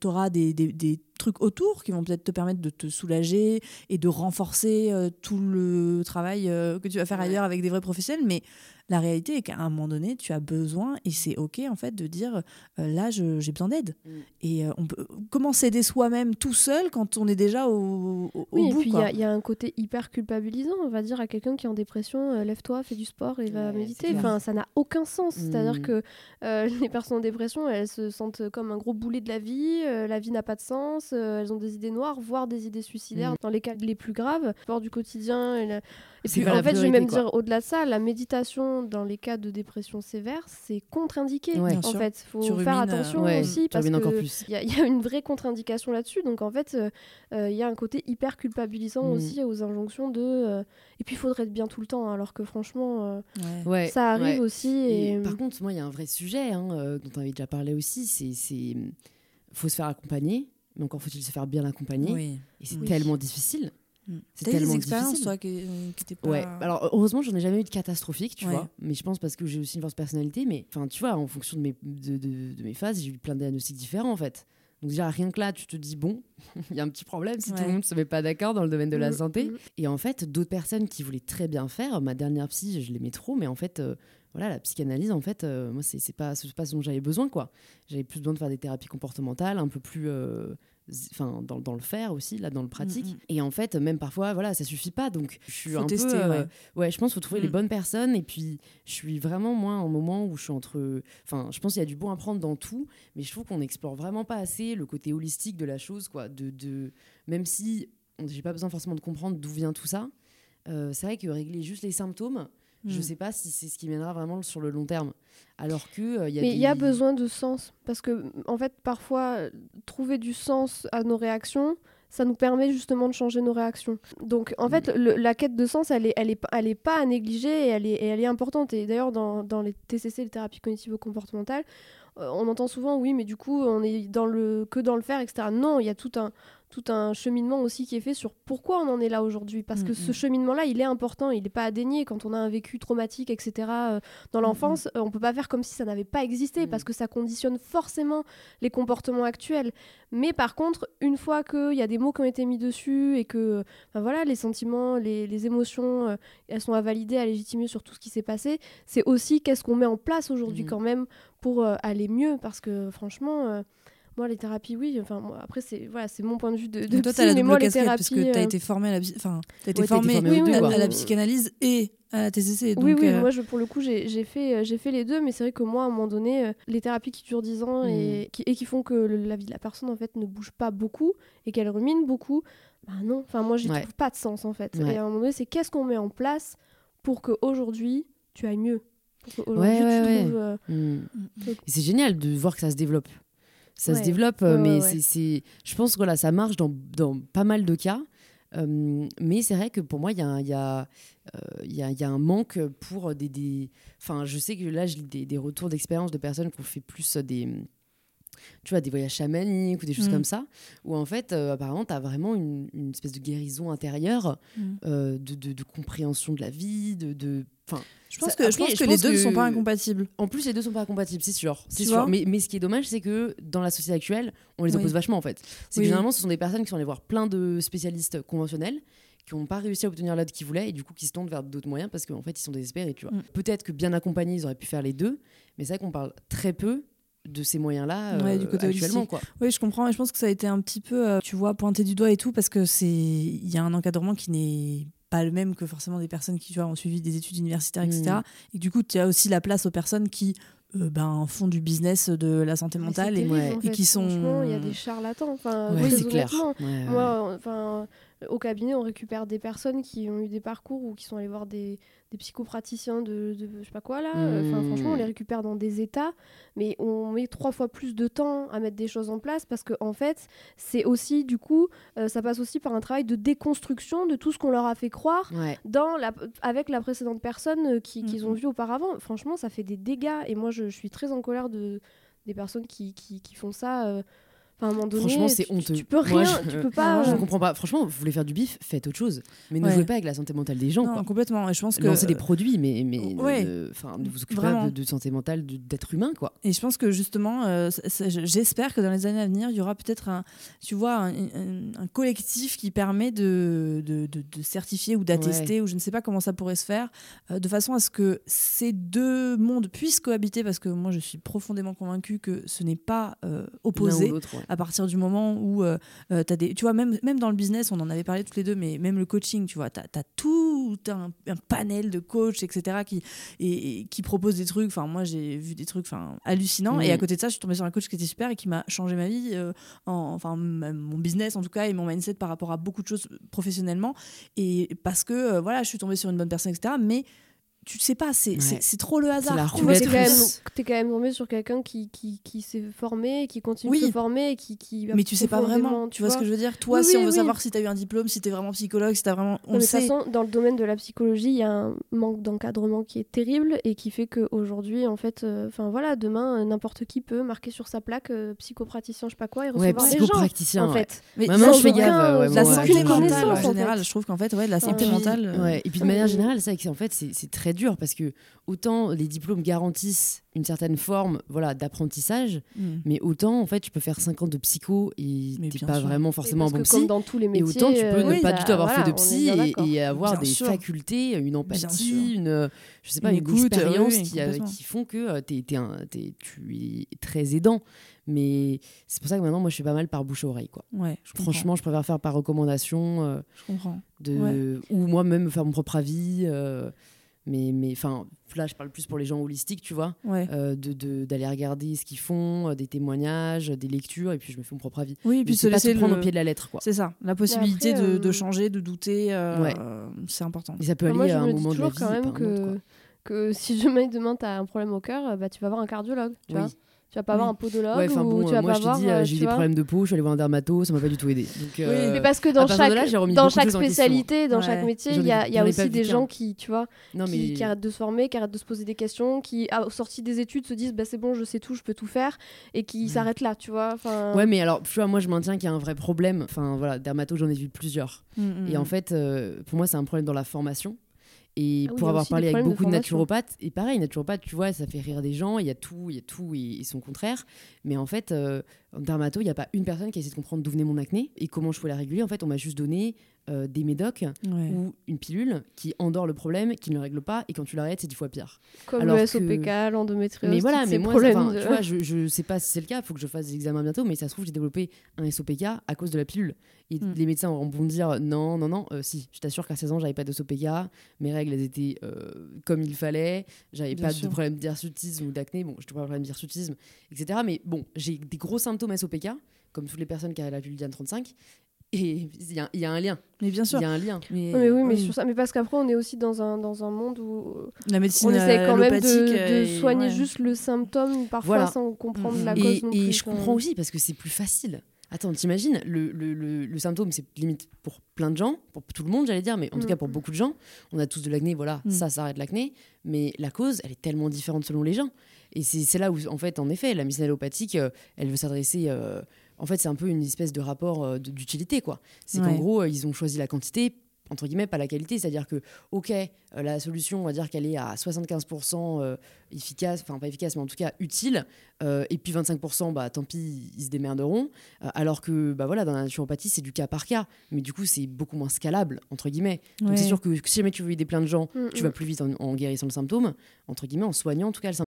tu auras des, des trucs autour qui vont peut-être te permettre de te soulager et de renforcer euh, tout le travail euh, que tu vas faire Ouais. ailleurs avec des vrais professionnels. Mais la réalité est qu'à un moment donné, tu as besoin, et c'est OK en fait, de dire euh, là, j'ai besoin d'aide. Mm. Et on peut comment s'aider soi-même tout seul quand on est déjà au, au, au Oui, et bout. puis il y, a- il y a un côté hyper culpabilisant, on va dire à quelqu'un qui est en dépression, lève-toi, fais du sport et va méditer. Enfin, ça n'a aucun sens. C'est-à-dire Mm. que les personnes en dépression, elles se sentent comme un gros boulet de la vie, la vie n'a pas de sens, euh, elles ont des idées noires, voire des idées suicidaires Mm. dans les cas les plus graves. Le sport du quotidien. Et, la- et C'est puis pas en fait, je vais même quoi. dire au-delà de ça, la méditation dans les cas de dépression sévère, c'est contre-indiqué. Ouais. En sûr. fait, faut Tu faire rumines, attention Ouais, aussi parce rumines encore que plus. il y, a- il y a une vraie contre-indication là-dessus. Donc en fait, euh, euh, il y a un côté hyper culpabilisant Mm. aussi aux injonctions de. euh, et puis il faudrait être bien tout le temps, hein, alors que franchement, euh, Ouais. Ça arrive ouais. aussi. Et Et, par contre, moi, il y a un vrai sujet hein, euh, dont on avait déjà parlé aussi, c'est c'est faut se faire accompagner. Mais encore faut-il se faire bien accompagner. Oui. Et c'est Oui. tellement difficile. Mm. C'est T'as eu des tellement expériences, difficile. toi, qui, qui étaient pas. Ouais, alors heureusement, j'en ai jamais eu de catastrophique, tu Ouais. vois. Mais je pense parce que j'ai aussi une force personnalité. Mais enfin, tu vois, en fonction de mes, de, de- de mes phases, j'ai eu plein de diagnostics différents en fait. Donc, déjà, rien que là, tu te dis, bon, il y a un petit problème si tout le monde ne se met pas d'accord dans le domaine de la Mm, santé. mm. Et en fait, d'autres personnes qui voulaient très bien faire, ma dernière psy, je l'aimais trop, mais en fait, euh, voilà, la psychanalyse, en fait, euh, moi, c'est pas, pas ce dont j'avais besoin, quoi. J'avais plus besoin de faire des thérapies comportementales, un peu plus. euh, Enfin, dans, dans le faire aussi, là, dans le pratique. Mm, mm. Et en fait, même parfois, voilà, ça suffit pas. Donc, je suis Faut un tester, peu. euh, ouais. ouais, je pense qu'il faut trouver les Mm. bonnes personnes. Et puis, je suis vraiment, moi, en moment où je suis entre. Enfin, je pense qu'il y a du bon à prendre dans tout, mais je trouve qu'on n'explore vraiment pas assez le côté holistique de la chose, quoi. De, de... Même si j'ai pas besoin forcément de comprendre d'où vient tout ça, c'est vrai que régler juste les symptômes, je Mm. sais pas si c'est ce qui mènera vraiment sur le long terme. Alors que euh, il y a Mais des... il y a besoin de sens. Parce que, en fait, parfois, euh, trouver du sens à nos réactions, ça nous permet justement de changer nos réactions. Donc, en fait, le- la quête de sens, elle est, elle est, pas- elle est pas à négliger et elle est, et elle est importante. Et d'ailleurs, dans, dans les TCC, les thérapies cognitivo-comportementales, euh, on entend souvent, oui, mais du coup, on est dans le, que dans le faire, etc. Non, il y a tout un, tout un cheminement aussi qui est fait sur pourquoi on en est là aujourd'hui. Parce que Mm, ce mm. cheminement-là, il est important, il n'est pas à dénier. Quand on a un vécu traumatique, etc., euh, dans Mm, l'enfance, euh, on peut pas faire comme si ça n'avait pas existé Mm. parce que ça conditionne forcément les comportements actuels. Mais par contre, une fois qu'il y a des mots qui ont été mis dessus et que ben voilà, les sentiments, les, les émotions, euh, elles sont à valider, à légitimer sur tout ce qui s'est passé, c'est aussi qu'est-ce qu'on met en place aujourd'hui quand même pour aller mieux parce que franchement. Moi, les thérapies, oui. Enfin, moi, après, c'est voilà, c'est mon point de vue de, de toi, psy, t'as la mais double moi, les thérapies. parce que t'as euh, été formé à la, enfin, t'as été Ouais, t'as formé formé à, la psychanalyse et à la TCC. Donc, oui, oui, euh, moi, je, pour le coup, j'ai j'ai fait, euh, j'ai fait les deux, mais c'est vrai que moi, à un moment donné, les thérapies qui durent 10 ans et, qui, et qui font que le- la vie de la personne, en fait, ne bouge pas beaucoup et qu'elle rumine beaucoup, bah non, enfin, moi, j'y Ouais. trouve pas de sens, en fait. Ouais. Et à un moment donné, c'est qu'est-ce qu'on met en place pour qu'aujourd'hui, tu ailles mieux? Pour qu'aujourd'hui, Ouais, ouais, tu ouais. trouves... euh, Mm. Et c'est génial de voir que ça se développe. Ça se développe, euh, Ouais, mais ouais, c'est- je pense que voilà, ça marche dans, dans pas mal de cas. Euh, mais c'est vrai que pour moi, il y a, un- il y, euh, y, a, il y a un manque pour des. des... Enfin, je sais que là, lis des, des retours d'expérience de personnes qui ont fait plus des. Tu vois, des voyages chamaniques ou des choses Mm. comme ça, où en fait, euh, apparemment, tu as vraiment une, une espèce de guérison intérieure, Mm. euh, de, de, de compréhension de la vie, de. de... Enfin, je pense ça- que, je pense je que les deux ne que- sont pas incompatibles. en plus, les deux sont pas compatibles, c'est sûr. C'est sûr. Mais, mais ce qui est dommage, c'est que dans la société actuelle, on les Oui. oppose vachement en fait. C'est Oui. que généralement, ce sont des personnes qui sont allées voir plein de spécialistes conventionnels qui n'ont pas réussi à obtenir l'aide qu'ils voulaient et du coup qui se tournent vers d'autres moyens parce qu'en fait ils sont désespérés tu vois. Mm. Peut-être que bien accompagnés ils auraient pu faire les deux mais c'est vrai qu'on parle très peu de ces moyens-là Ouais, euh, du côté actuellement quoi. Oui, je comprends. Et je pense que ça a été un petit peu, euh, tu vois, pointé du doigt et tout, parce que c'est, il y a un encadrement qui n'est pas le même que forcément des personnes qui tu vois, ont suivi des études universitaires, etc. Mm. Et du coup, tu as aussi la place aux personnes qui euh, ben, font du business de la santé mentale. Et, terrible, ouais. en et fait. qui sont- Franchement, il y a des charlatans. Enfin, Ouais, c'est clair. honnêtement. Ouais, ouais. Moi, enfin, au cabinet, on récupère des personnes qui ont eu des parcours ou qui sont allées voir des, des psychopraticiens de, de je sais pas quoi là. Enfin, Mmh. franchement, on les récupère dans des états, mais on met trois fois plus de temps à mettre des choses en place parce que en fait, c'est aussi du coup, euh, ça passe aussi par un travail de déconstruction de tout ce qu'on leur a fait croire Ouais. dans la, avec la précédente personne euh, qui- qu'ils ont vue auparavant. Franchement, ça fait des dégâts. Et moi, je, je suis très en colère de, des personnes qui, qui, qui font ça. euh, à un moment donné, Franchement, c'est tu- honteux. Tu, peux Moi, rien, je- tu peux pas. Je euh, ne comprends pas. Franchement, vous voulez faire du bif, faites autre chose. Mais ne Ouais. jouez pas avec la santé mentale des gens. non, quoi. complètement. Et je pense que Lancer des produits, mais, mais Ouais. ne, enfin, ne vous occupez Vraiment. pas de, de santé mentale d'être humain, quoi. Et je pense que justement, euh, j'espère que dans les années à venir, il y aura peut-être un, tu vois, un, un- un collectif qui permet de, de, de- de certifier ou d'attester, ou je ne sais pas comment ça pourrait se faire, euh, de façon à ce que ces deux mondes puissent cohabiter, parce que moi je suis profondément convaincue que ce n'est pas euh, L'un opposé. ou l'autre, ouais. À partir du moment où euh, euh, t'as des tu vois même même dans le business on en avait parlé toutes les deux mais même le coaching tu vois t'as as tout un, un panel de coachs etc qui et, et qui proposent des trucs. Enfin moi j'ai vu des trucs enfin hallucinants. Et à côté de ça je suis tombée sur un coach qui était super et qui m'a changé ma vie euh, en- enfin mon business en tout cas et mon mindset par rapport à beaucoup de choses professionnellement. Et parce que euh, voilà je suis tombée sur une bonne personne etc mais tu sais pas, c'est Ouais. c'est- c'est trop le hasard. la Tu vois Tu que quand, je veux même, t'es quand même tombé sur quelqu'un qui, qui, qui s'est formé, qui continue Oui. de se former, et qui, qui va Mais tu sais pas vraiment, tu vois, ce que je veux dire? Toi, Oui, si oui, on veut oui. savoir si t'as eu un diplôme, si t'es vraiment psychologue, si t'as vraiment. On Non, le de toute sait. façon, dans le domaine de la psychologie, il y a un manque d'encadrement qui est terrible et qui fait qu'aujourd'hui, en fait, euh, enfin voilà, demain, euh, n'importe qui peut marquer sur sa plaque euh, psychopraticien, je sais pas quoi, et Ouais, recevoir des gens. psychopraticien. En ouais. fait, Mais Ouais, sans je fais gaffe. ouais, la santé mentale en général, je trouve qu'en fait, ouais, la santé mentale. euh, Ouais, et puis de Ouais. manière générale, c'est vrai que, en fait, c'est c'est très dur parce que autant les diplômes garantissent une certaine forme voilà, d'apprentissage, hmm. mais autant en fait, tu peux faire 5 ans de psycho et Mais t'es pas sûr. vraiment forcément bon psy. dans tous les Et autant tu peux euh, ne pas bah, du tout avoir voilà, fait de psy et, avoir Bien des sûr. facultés, une empathie, une, euh, je sais pas, Une une, écoute, expérience oui, oui, qui, euh, qui font que t'es- t'es un- t'es- tu es très aidant. Mais c'est pour ça que maintenant, moi, je fais pas mal par bouche à oreille. Quoi. Ouais, je comprends. Franchement, je préfère faire par recommandation. euh, je comprends. de ou moi-même faire mon propre avis euh, mais mais enfin là je parle plus pour les gens holistiques tu vois Ouais. euh, de de- d'aller regarder ce qu'ils font euh, des témoignages des lectures et puis je me fais mon propre avis Oui, et puis se laisser prendre le- au pied de la lettre quoi C'est ça, la possibilité après, de, euh, de changer, de douter, euh, Ouais. c'est important. et ça peut aller moi, je à un moment de la vie quand même que, que si jamais demain tu as un problème au cœur, bah, tu vas voir un cardiologue. Tu, vois tu vas pas voir Oui. un podologue ouais enfin ou bon tu euh, vas moi pas je te voir. dis euh, euh, j'ai des problèmes de peau je suis allé voir un dermato ça m'a pas du tout aidé donc euh, Mais parce que dans chaque, là, dans chaque spécialité, dans Ouais. chaque métier, il y a, il y a aussi des gens qui, tu vois, non qui, mais qui arrêtent de se former, qui arrêtent de se poser des questions, qui, à sortie des études, se disent bah, c'est bon, je sais tout, je peux tout faire, et qui s'arrêtent là, tu vois. Enfin, ouais mais alors tu vois moi je maintiens qu'il y a un vrai problème enfin voilà dermato j'en ai vu plusieurs Mm, Et mm. en fait, euh, pour moi, c'est un problème dans la formation. Et Ah oui, pour avoir parlé avec de beaucoup de, naturopathes, et pareil, naturopathe, tu vois, ça fait rire des gens, il y a tout, il y a tout et, et son contraire. Mais en fait, euh, en dermato, il n'y a pas une personne qui a essayé de comprendre d'où venait mon acné et comment je pouvais la réguler. En fait, on m'a juste donné euh, des médocs Ouais. ou une pilule qui endort le problème, qui ne le règle pas, et quand tu l'arrêtes, c'est dix fois pire. comme alors le que- SOPK, l'endométriose, Mais voilà, mais moi, de- tu vois, je, je sais pas si c'est le cas, il faut que je fasse des examens bientôt, mais ça se trouve, j'ai développé un SOPK à cause de la pilule. Et Mm. les médecins vont me dire non, non, non, euh, si, je t'assure qu'à 16 ans, j'avais pas de SOPK, mes règles, elles étaient euh, comme il fallait, j'avais pas sûr. de problème d'hirsutisme ou d'acné, bon, je te parle de problème d'hirsutisme, etc. Mais bon, j'ai des gros symptômes SOPK, comme toutes les personnes qui ont la pilule Diane 35, et il y, a- il y a un lien, Mais bien sûr. il y a un lien. Mais, oui, mais oui. sur ça, mais parce qu'après on est aussi dans un dans un monde où la médecine on essaie quand même de, euh, soigner ouais. juste le symptôme parfois Voilà. sans comprendre Mm. la Et, cause non et plus. je enfin. comprends aussi parce que c'est plus facile. Attends, t'imagines, le, le, le, le symptôme, c'est limite pour plein de gens, pour tout le monde, j'allais dire, mais en tout Mm. cas pour beaucoup de gens. On a tous de l'acné, voilà, Mm. ça, ça arrête l'acné. Mais la cause, elle est tellement différente selon les gens. Et c'est c'est là où, en fait, en effet, la médecine allopathique, euh, elle veut s'adresser. euh, en fait, c'est un peu une espèce de rapport euh, d'utilité, quoi. C'est qu'en gros, euh, ils ont choisi la quantité entre guillemets, pas la qualité. C'est-à-dire que, OK, euh, la solution, on va dire qu'elle est à 75% euh, efficace, enfin pas efficace, mais en tout cas utile. euh, et puis 25%, bah, tant pis, ils se démerderont. Euh, alors que, bah voilà, dans la naturopathie, c'est du cas par cas. Mais du coup, c'est beaucoup moins scalable, entre guillemets. Donc Ouais. c'est sûr que si jamais tu veux aider plein de gens, Mm, tu mm. vas plus vite en, en guérissant le symptôme, entre guillemets, en soignant en tout cas le symptôme.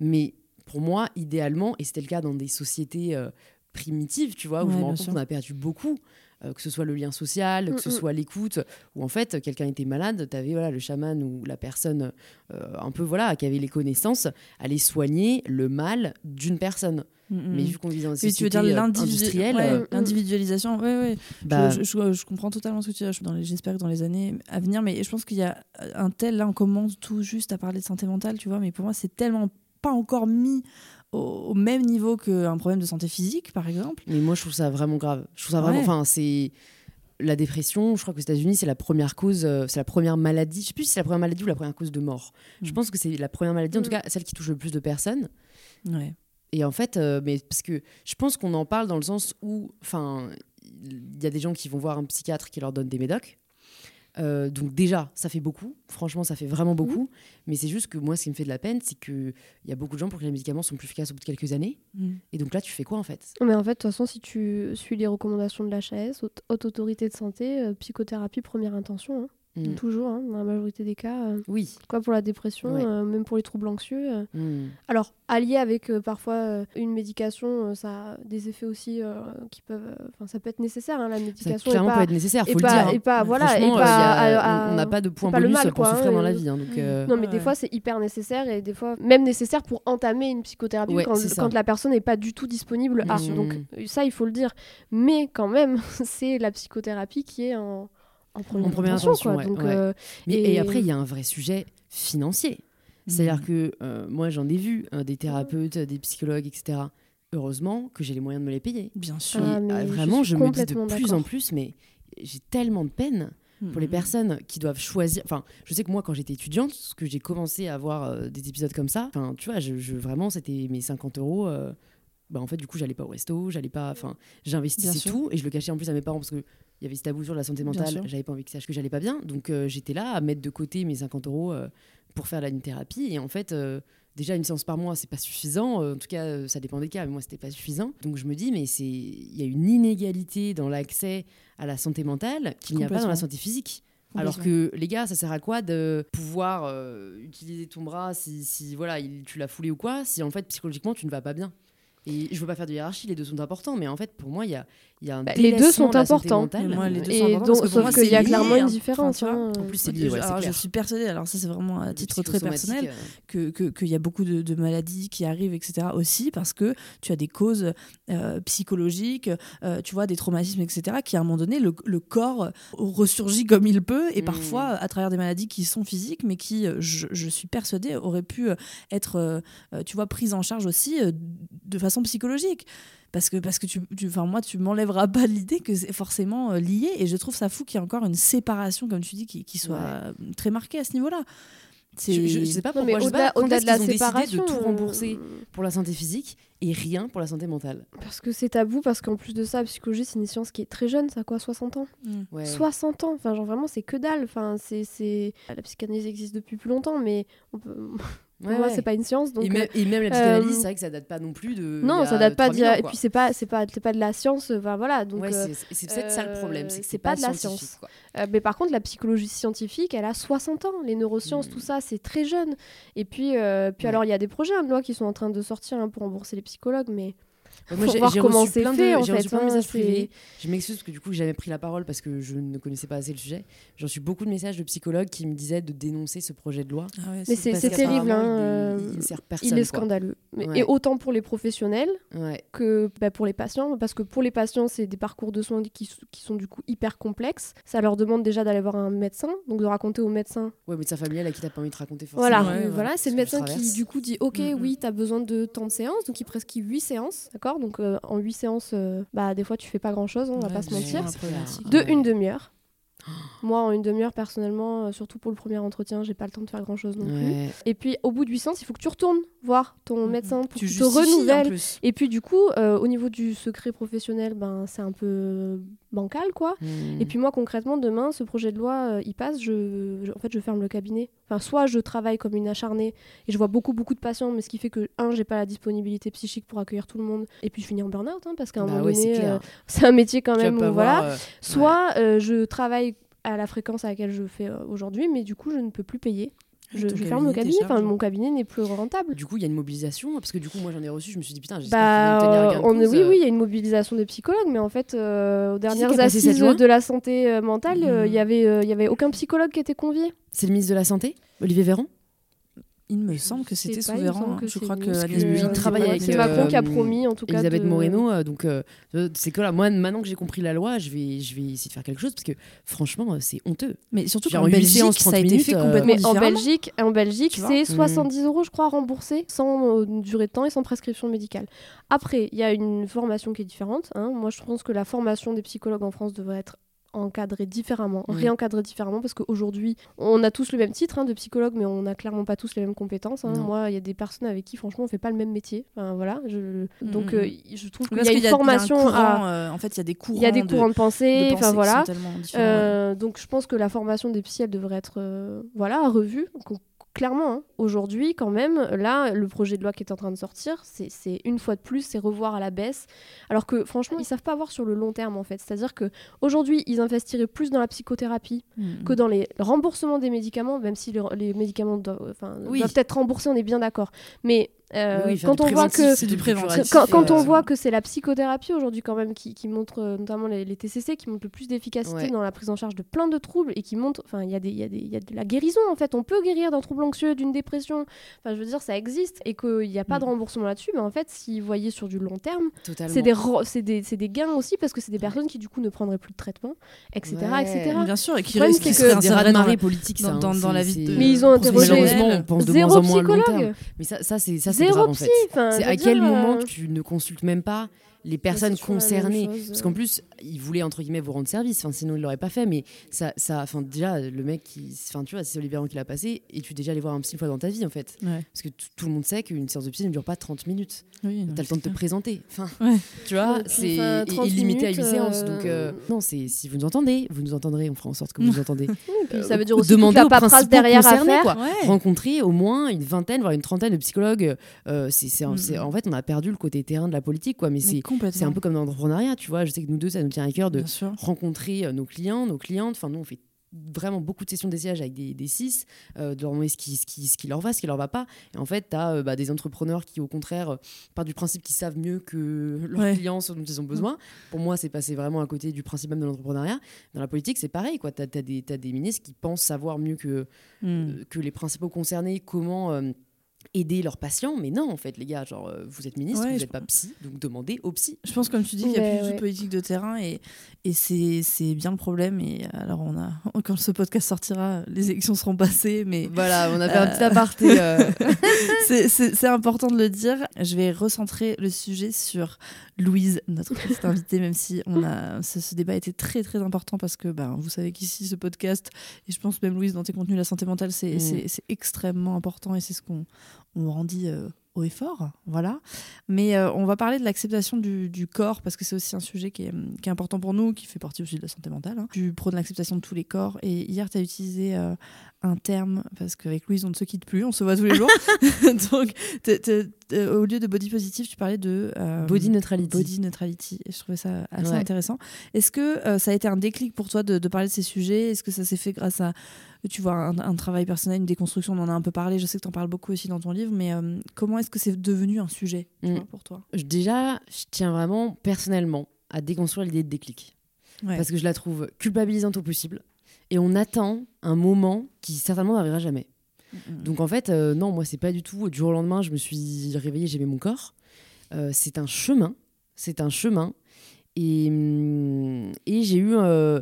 Mais pour moi, idéalement, et c'était le cas dans des sociétés euh, primitives, tu vois, où Ouais, je me rends compte qu'on a perdu beaucoup, euh, que ce soit le lien social, que ce Mm, mm. soit l'écoute, où en fait, quelqu'un était malade, tu avais voilà, le chaman ou la personne euh, un peu, voilà, qui avait les connaissances, aller soigner le mal d'une personne. Mm. Mais vu qu'on vit dans une Oui, tu veux société dire euh, ouais, euh, l'individualisation. Oui, oui. bah, je, je- je comprends totalement ce que tu dis. J'espère que dans les années à venir, mais je pense qu'il y a un tel. Là, on commence tout juste à parler de santé mentale, tu vois, mais pour moi, c'est tellement pas encore mis au, au même niveau qu'un problème de santé physique, par exemple. Mais moi, je trouve ça vraiment grave. Je trouve ça vraiment. Ouais. Enfin, c'est. La dépression, je crois qu'aux États-Unis, c'est la première cause, euh, c'est la première maladie. Je sais plus si c'est la première maladie ou la première cause de mort. Je Mm. pense que c'est la première maladie, en tout Mm. cas celle qui touche le plus de personnes. Ouais. Et en fait, euh, mais parce que je pense qu'on en parle dans le sens où, enfin, il y a des gens qui vont voir un psychiatre qui leur donne des médocs. Euh, donc déjà, ça fait beaucoup. Franchement, ça fait vraiment beaucoup. Mais c'est juste que moi, ce qui me fait de la peine, c'est qu'il y a beaucoup de gens pour qui les médicaments sont plus efficaces au bout de quelques années. Mm. Et donc là, tu fais quoi en fait? Mais en fait, de toute façon, si tu suis les recommandations de l'HAS, haute, haute autorité de santé, euh, psychothérapie, première intention, hein. Mm. toujours, hein, dans la majorité des cas. euh, Oui. quoi pour la dépression, euh, même pour les troubles anxieux. euh. Mm. Alors, allié avec parfois une médication, ça a des effets aussi qui peuvent. Enfin, ça peut être nécessaire, hein, la Ça médication. clairement et pas, peut être nécessaire, faut pas, le dire. hein. et pas, voilà, et Franchement, pas. euh, y a- à- à- on n'a pas de point pas le bonus mal, pour quoi, souffrir hein, dans la vie. hein, donc, euh, Non, mais des fois, c'est hyper nécessaire et des fois, même nécessaire pour entamer une psychothérapie Ouais, quand, ça. la personne n'est pas du tout disponible. à. Mhm. Donc, ça, il faut le dire. Mais quand même, c'est la psychothérapie qui est en, en première, En première intention, intention, quoi. ouais, Donc, ouais. euh, Mais, Et- et après, il y a un vrai sujet financier. C'est-à-dire Mm. que euh, moi, j'en ai vu hein, des thérapeutes, des psychologues, etc. Heureusement que j'ai les moyens de me les payer. Bien sûr. Ah, euh, je vraiment, suis je, me dis de plus en plus, mais j'ai tellement de peine pour les Mm. personnes qui doivent choisir. Enfin, je sais que moi, quand j'étais étudiante, ce que j'ai commencé à avoir euh, des épisodes comme ça, enfin, tu vois, je, je- vraiment, c'était mes 50 euros. Bah, en fait, du coup, j'allais pas au resto, j'allais pas. Enfin, j'investissais tout et je le cachais en plus à mes parents parce que. Il y avait ce tabou sur la santé mentale, j'avais pas envie qu'ils sachent que j'allais pas bien. Donc euh, j'étais là à mettre de côté mes 50 euros euh, pour faire la thérapie. Et en fait, euh, déjà une séance par mois, c'est pas suffisant. En tout cas, ça dépend des cas, mais moi, c'était pas suffisant. Donc je me dis, mais c'est il y a une inégalité dans l'accès à la santé mentale qu'il n'y a pas dans la santé physique. Alors que les gars, ça sert à quoi de pouvoir euh, utiliser ton bras si, si voilà, il- tu l'as foulé ou quoi, si en fait psychologiquement tu ne vas pas bien? Et je veux pas faire de hiérarchie, les deux sont importants, mais en fait pour moi il y a, y a un Bah, les deux sont importants. moi, les deux Et sont importants donc- parce que pour sauf qu'il y a lié, clairement une hein. différence, hein. En plus, c'est lié, ouais, c'est alors, je suis persuadée, alors ça c'est vraiment à titre très personnel, euh, que que- qu'il y a beaucoup de, de maladies qui arrivent, etc. aussi parce que tu as des causes euh, psychologiques, euh, tu vois, des traumatismes, etc. qui à un moment donné, le, le corps ressurgit comme il peut et parfois à travers des maladies qui sont physiques mais qui, je, je suis persuadée, auraient pu être, euh, tu vois, prises en charge aussi euh, de façon psychologique. Parce que, parce que tu, tu, enfin, moi, tu m'enlèveras pas l'idée que c'est forcément euh, lié. Et je trouve ça fou qu'il y ait encore une séparation, comme tu dis, qui, qui soit Ouais. euh, très marquée à ce niveau-là. Je, je- je sais pas Non, pourquoi, mais je sais au-delà de la qu'ils ont décidé séparation. de tout rembourser euh, pour la santé physique et rien pour la santé mentale. Parce que c'est tabou, parce qu'en plus de ça, la psychologie, c'est une science qui est très jeune, ça a quoi, 60 ans? Ouais. 60 ans, enfin, genre vraiment, c'est que dalle. Enfin, c'est, c'est... La psychanalyse existe depuis plus longtemps, mais on peut... pour Ouais, moi, ouais. c'est pas une science. Donc, et, même, et même la euh, psychanalyse, c'est vrai que ça date pas non plus de. non, ça a date pas 3000 d'il y a- ans, Et puis, c'est pas, c'est pas, de la science, enfin voilà. Donc, Ouais, euh, c'est peut-être ça le problème, c'est que euh, c'est pas, de la science. Euh, mais par contre, la psychologie scientifique, elle a 60 ans. Les neurosciences, tout ça, c'est très jeune. Et puis, euh, puis alors, il y a des projets hein, de loi qui sont en train de sortir hein, pour rembourser les psychologues, mais Faut j'ai- c'est plein de- fait, en J'ai reçu fait, plein de hein, messages privés. Je m'excuse parce que du coup, j'ai jamais pris la parole parce que je ne connaissais pas assez le sujet. J'ai reçu beaucoup de messages de psychologues qui me disaient de dénoncer ce projet de loi. Mais c'est terrible. qu'apparemment, hein, il, euh, il ne sert personne. il est scandaleux. Ouais. Et autant pour les professionnels Ouais. que bah, pour les patients, parce que pour les patients, c'est des parcours de soins qui, sont du coup hyper complexes. Ça leur demande déjà d'aller voir un médecin, donc de raconter au médecin. ouais, mais de sa famille, elle a qui t'a pas envie de te raconter forcément. Voilà, Ouais, euh, ouais. voilà c'est le médecin qui du coup dit Ok, Mhm. oui, tu as besoin de tant de séances, donc il prescrit 8 séances, Donc euh, en 8 séances, euh, bah, des fois tu fais pas grand chose, on va Ouais, pas se mentir. De une demi-heure. Moi, en une demi-heure, personnellement, euh, surtout pour le premier entretien, j'ai pas le temps de faire grand chose non plus. Et puis, au bout de 8 séances, il faut que tu retournes voir ton médecin pour Tu qu'il te renouvelle. Et puis, du coup, euh, au niveau du secret professionnel, ben, c'est un peu bancal, quoi. Hmm. Et puis, moi, concrètement, demain, ce projet de loi, euh, il passe, je, je- en fait, je ferme le cabinet. Enfin, soit je travaille comme une acharnée et je vois beaucoup, beaucoup de patients, mais ce qui fait que, un, j'ai pas la disponibilité psychique pour accueillir tout le monde. Et puis, je finis en burn-out, hein, parce qu'à un Bah moment ouais, donné, euh, c'est un métier quand même où, voilà. voir, euh, Soit je travaille à la fréquence à laquelle je fais aujourd'hui, mais du coup, je ne peux plus payer. Je, ferme le cabinet enfin, mon cabinet n'est plus rentable. Du coup, il y a une mobilisation parce que du coup, moi, j'en ai reçu. Je me suis dit putain, j'espère Bah, vont tenir euh, de on cause, oui, euh. oui, il y a une mobilisation des psychologues, mais en fait, euh, aux dernières assises de la santé euh, mentale, euh, il Mhm. y avait, euh, il y avait aucun psychologue qui était convié. C'est le ministre de la santé, Olivier Véran? Il me semble que c'était souverain. que Je crois que Agnès Buzyn euh, travaille avec, C'est. Macron qui a euh, promis, en tout cas. Elisabeth de- Moreno. euh, donc, euh, euh, c'est que là, moi, maintenant que j'ai compris la loi, je vais, je vais essayer de faire quelque chose parce que franchement, euh, c'est honteux. Mais surtout qu'en Belgique, séances, ça a 30 été fait minutes, euh, complètement Mais en. Belgique, en Belgique c'est Mhm. 70 euros, je crois, remboursés sans euh, durée de temps et sans prescription médicale. Après, il y a une formation qui est différente. hein. Moi, je pense que la formation des psychologues en France devrait être encadrer différemment, Mm. réencadrer différemment, parce qu'aujourd'hui, on a tous le même titre hein, de psychologue, mais on n'a clairement pas tous les mêmes compétences. hein. Moi, il y a des personnes avec qui, franchement, on fait pas le même métier. Enfin, voilà, je... Donc, Mm, euh, je trouve qu'il y a une un formation courant, à... euh, en fait, il y a des courants. Il y a des de- courants de pensée, enfin voilà. ouais. Euh, donc je pense que la formation des psys, elle devrait être voilà, revue. Clairement, hein. aujourd'hui, quand même, là, le projet de loi qui est en train de sortir, c'est une fois de plus, c'est revoir à la baisse. Alors que franchement, ils savent pas voir sur le long terme, en fait. C'est-à-dire que aujourd'hui, ils investiraient plus dans la psychothérapie Mm. que dans les remboursements des médicaments, même si le- les médicaments doivent, Oui. doivent être remboursés, on est bien d'accord. Mais euh, Oui, quand on voit que du quand, on voit que c'est la psychothérapie aujourd'hui quand même qui, qui montre, euh, notamment les, les TCC, qui montre le plus d'efficacité Ouais. dans la prise en charge de plein de troubles et qui montre, enfin il y, a des- il y, a des- il y a de la guérison en fait, on peut guérir d'un trouble anxieux, d'une dépression, enfin je veux dire ça existe et qu'il n'y a pas de Mm. remboursement là-dessus, mais en fait si vous voyez sur du long terme, c'est des, ro- c'est des, c'est des gains aussi parce que c'est des personnes qui du coup ne prendraient plus de traitement, etc. Ouais. etc. Bien sûr, et qui risquent c'est de que- réinsérer dans raz-de-marée la- politiques dans- ça, hein. dans- dans C'est- la vie de- c'est- Mais ils ont interrogé- malheureusement on pense de Zéro moins en moins à long terme. psychologue, mais ça ça c'est ça c'est zéro grave en psy, fait enfin, c'est à quel moment euh, que tu ne consultes même pas les personnes concernées chose. parce qu'en plus ils voulaient entre guillemets vous rendre service enfin sinon ils l'auraient pas fait mais ça ça enfin déjà le mec qui enfin tu vois c'est Olivier qui l'a passé et tu es déjà allé voir un psy une fois dans ta vie en fait Ouais. parce que tout le monde sait qu'une séance de psy ne dure pas 30 minutes Oui, t'as le temps de te présenter enfin Ouais. tu vois c'est enfin, et- 30 et limité à minutes, 8 séances euh, donc euh, non c'est si vous nous entendez vous nous entendez on fera en sorte que vous nous entendez puis, Euh, ça veut dire aussi demander toute la aux principaux derrière à concernés, faire. quoi. Ouais. rencontrer au moins une vingtaine voire une trentaine de psychologues euh, c'est Mm. en fait on a perdu le côté terrain de la politique quoi mais Mais c'est. C'est un peu comme dans l'entrepreneuriat, tu vois. Je sais que nous deux, ça nous tient à cœur de rencontrer euh, nos clients, nos clientes. Enfin, nous, on fait vraiment beaucoup de sessions d'essayage avec des, des CIS, euh, de leur demander ce qui, ce, qui, ce qui leur va, ce qui leur va pas. Et en fait, tu as des entrepreneurs qui, au contraire, euh, partent du principe qu'ils savent mieux que leurs Ouais. clients ce dont ils ont besoin. Pour moi, c'est passé vraiment à côté du principe même de l'entrepreneuriat. Dans la politique, c'est pareil. Tu as, des, ministres qui pensent savoir mieux que, Mm. euh, que les principaux concernés comment euh, aider leurs patients. Mais non, en fait, les gars, genre, euh, vous êtes ministre, Ouais, vous je- n'êtes pas psy, donc demandez au psy. Je pense, comme tu dis, qu'il y a plus ouais. de politique de terrain et, et c'est c'est bien le problème. Et alors, on a, quand ce podcast sortira, les élections seront passées, mais Voilà, on a fait un Euh, petit aparté. euh, c'est- important de le dire. Je vais recentrer le sujet sur Louise, notre petite invitée, même si on a, ce, ce débat était très très important parce que ben, vous savez qu'ici, ce podcast, et je pense même Louise, dans tes contenus, la santé mentale, c'est Mm. c'est- c'est extrêmement important et c'est ce qu'on on rendit euh, haut et fort. Voilà. Mais euh, on va parler de l'acceptation du, corps parce que c'est aussi un sujet qui est, qui est important pour nous, qui fait partie aussi de la santé mentale. hein. Tu prônes l'acceptation de tous les corps et hier, tu as utilisé euh, un terme parce qu'avec Louise, on ne se quitte plus, on se voit tous les jours. Donc, t'es- au lieu de body positive, tu parlais de euh, Body neutrality. Body neutrality. Et je trouvais ça assez Ouais. intéressant. Est-ce que euh, ça a été un déclic pour toi de, de parler de ces sujets? Est-ce que ça s'est fait grâce à tu vois, un, un travail personnel, une déconstruction? On en a un peu parlé. Je sais que tu en parles beaucoup aussi dans ton livre, mais euh, comment est-ce que c'est devenu un sujet tu Mm. vois, pour toi? Déjà, je tiens vraiment personnellement à déconstruire l'idée de déclic. Ouais. Parce que je la trouve culpabilisante au possible. Et on attend un moment qui certainement n'arrivera jamais. Mm. Donc en fait, euh, non, moi, c'est pas du tout. Du jour au lendemain, je me suis réveillée, j'aimais mon corps. Euh, c'est un chemin. C'est un chemin. Et, hum, et j'ai eu, euh,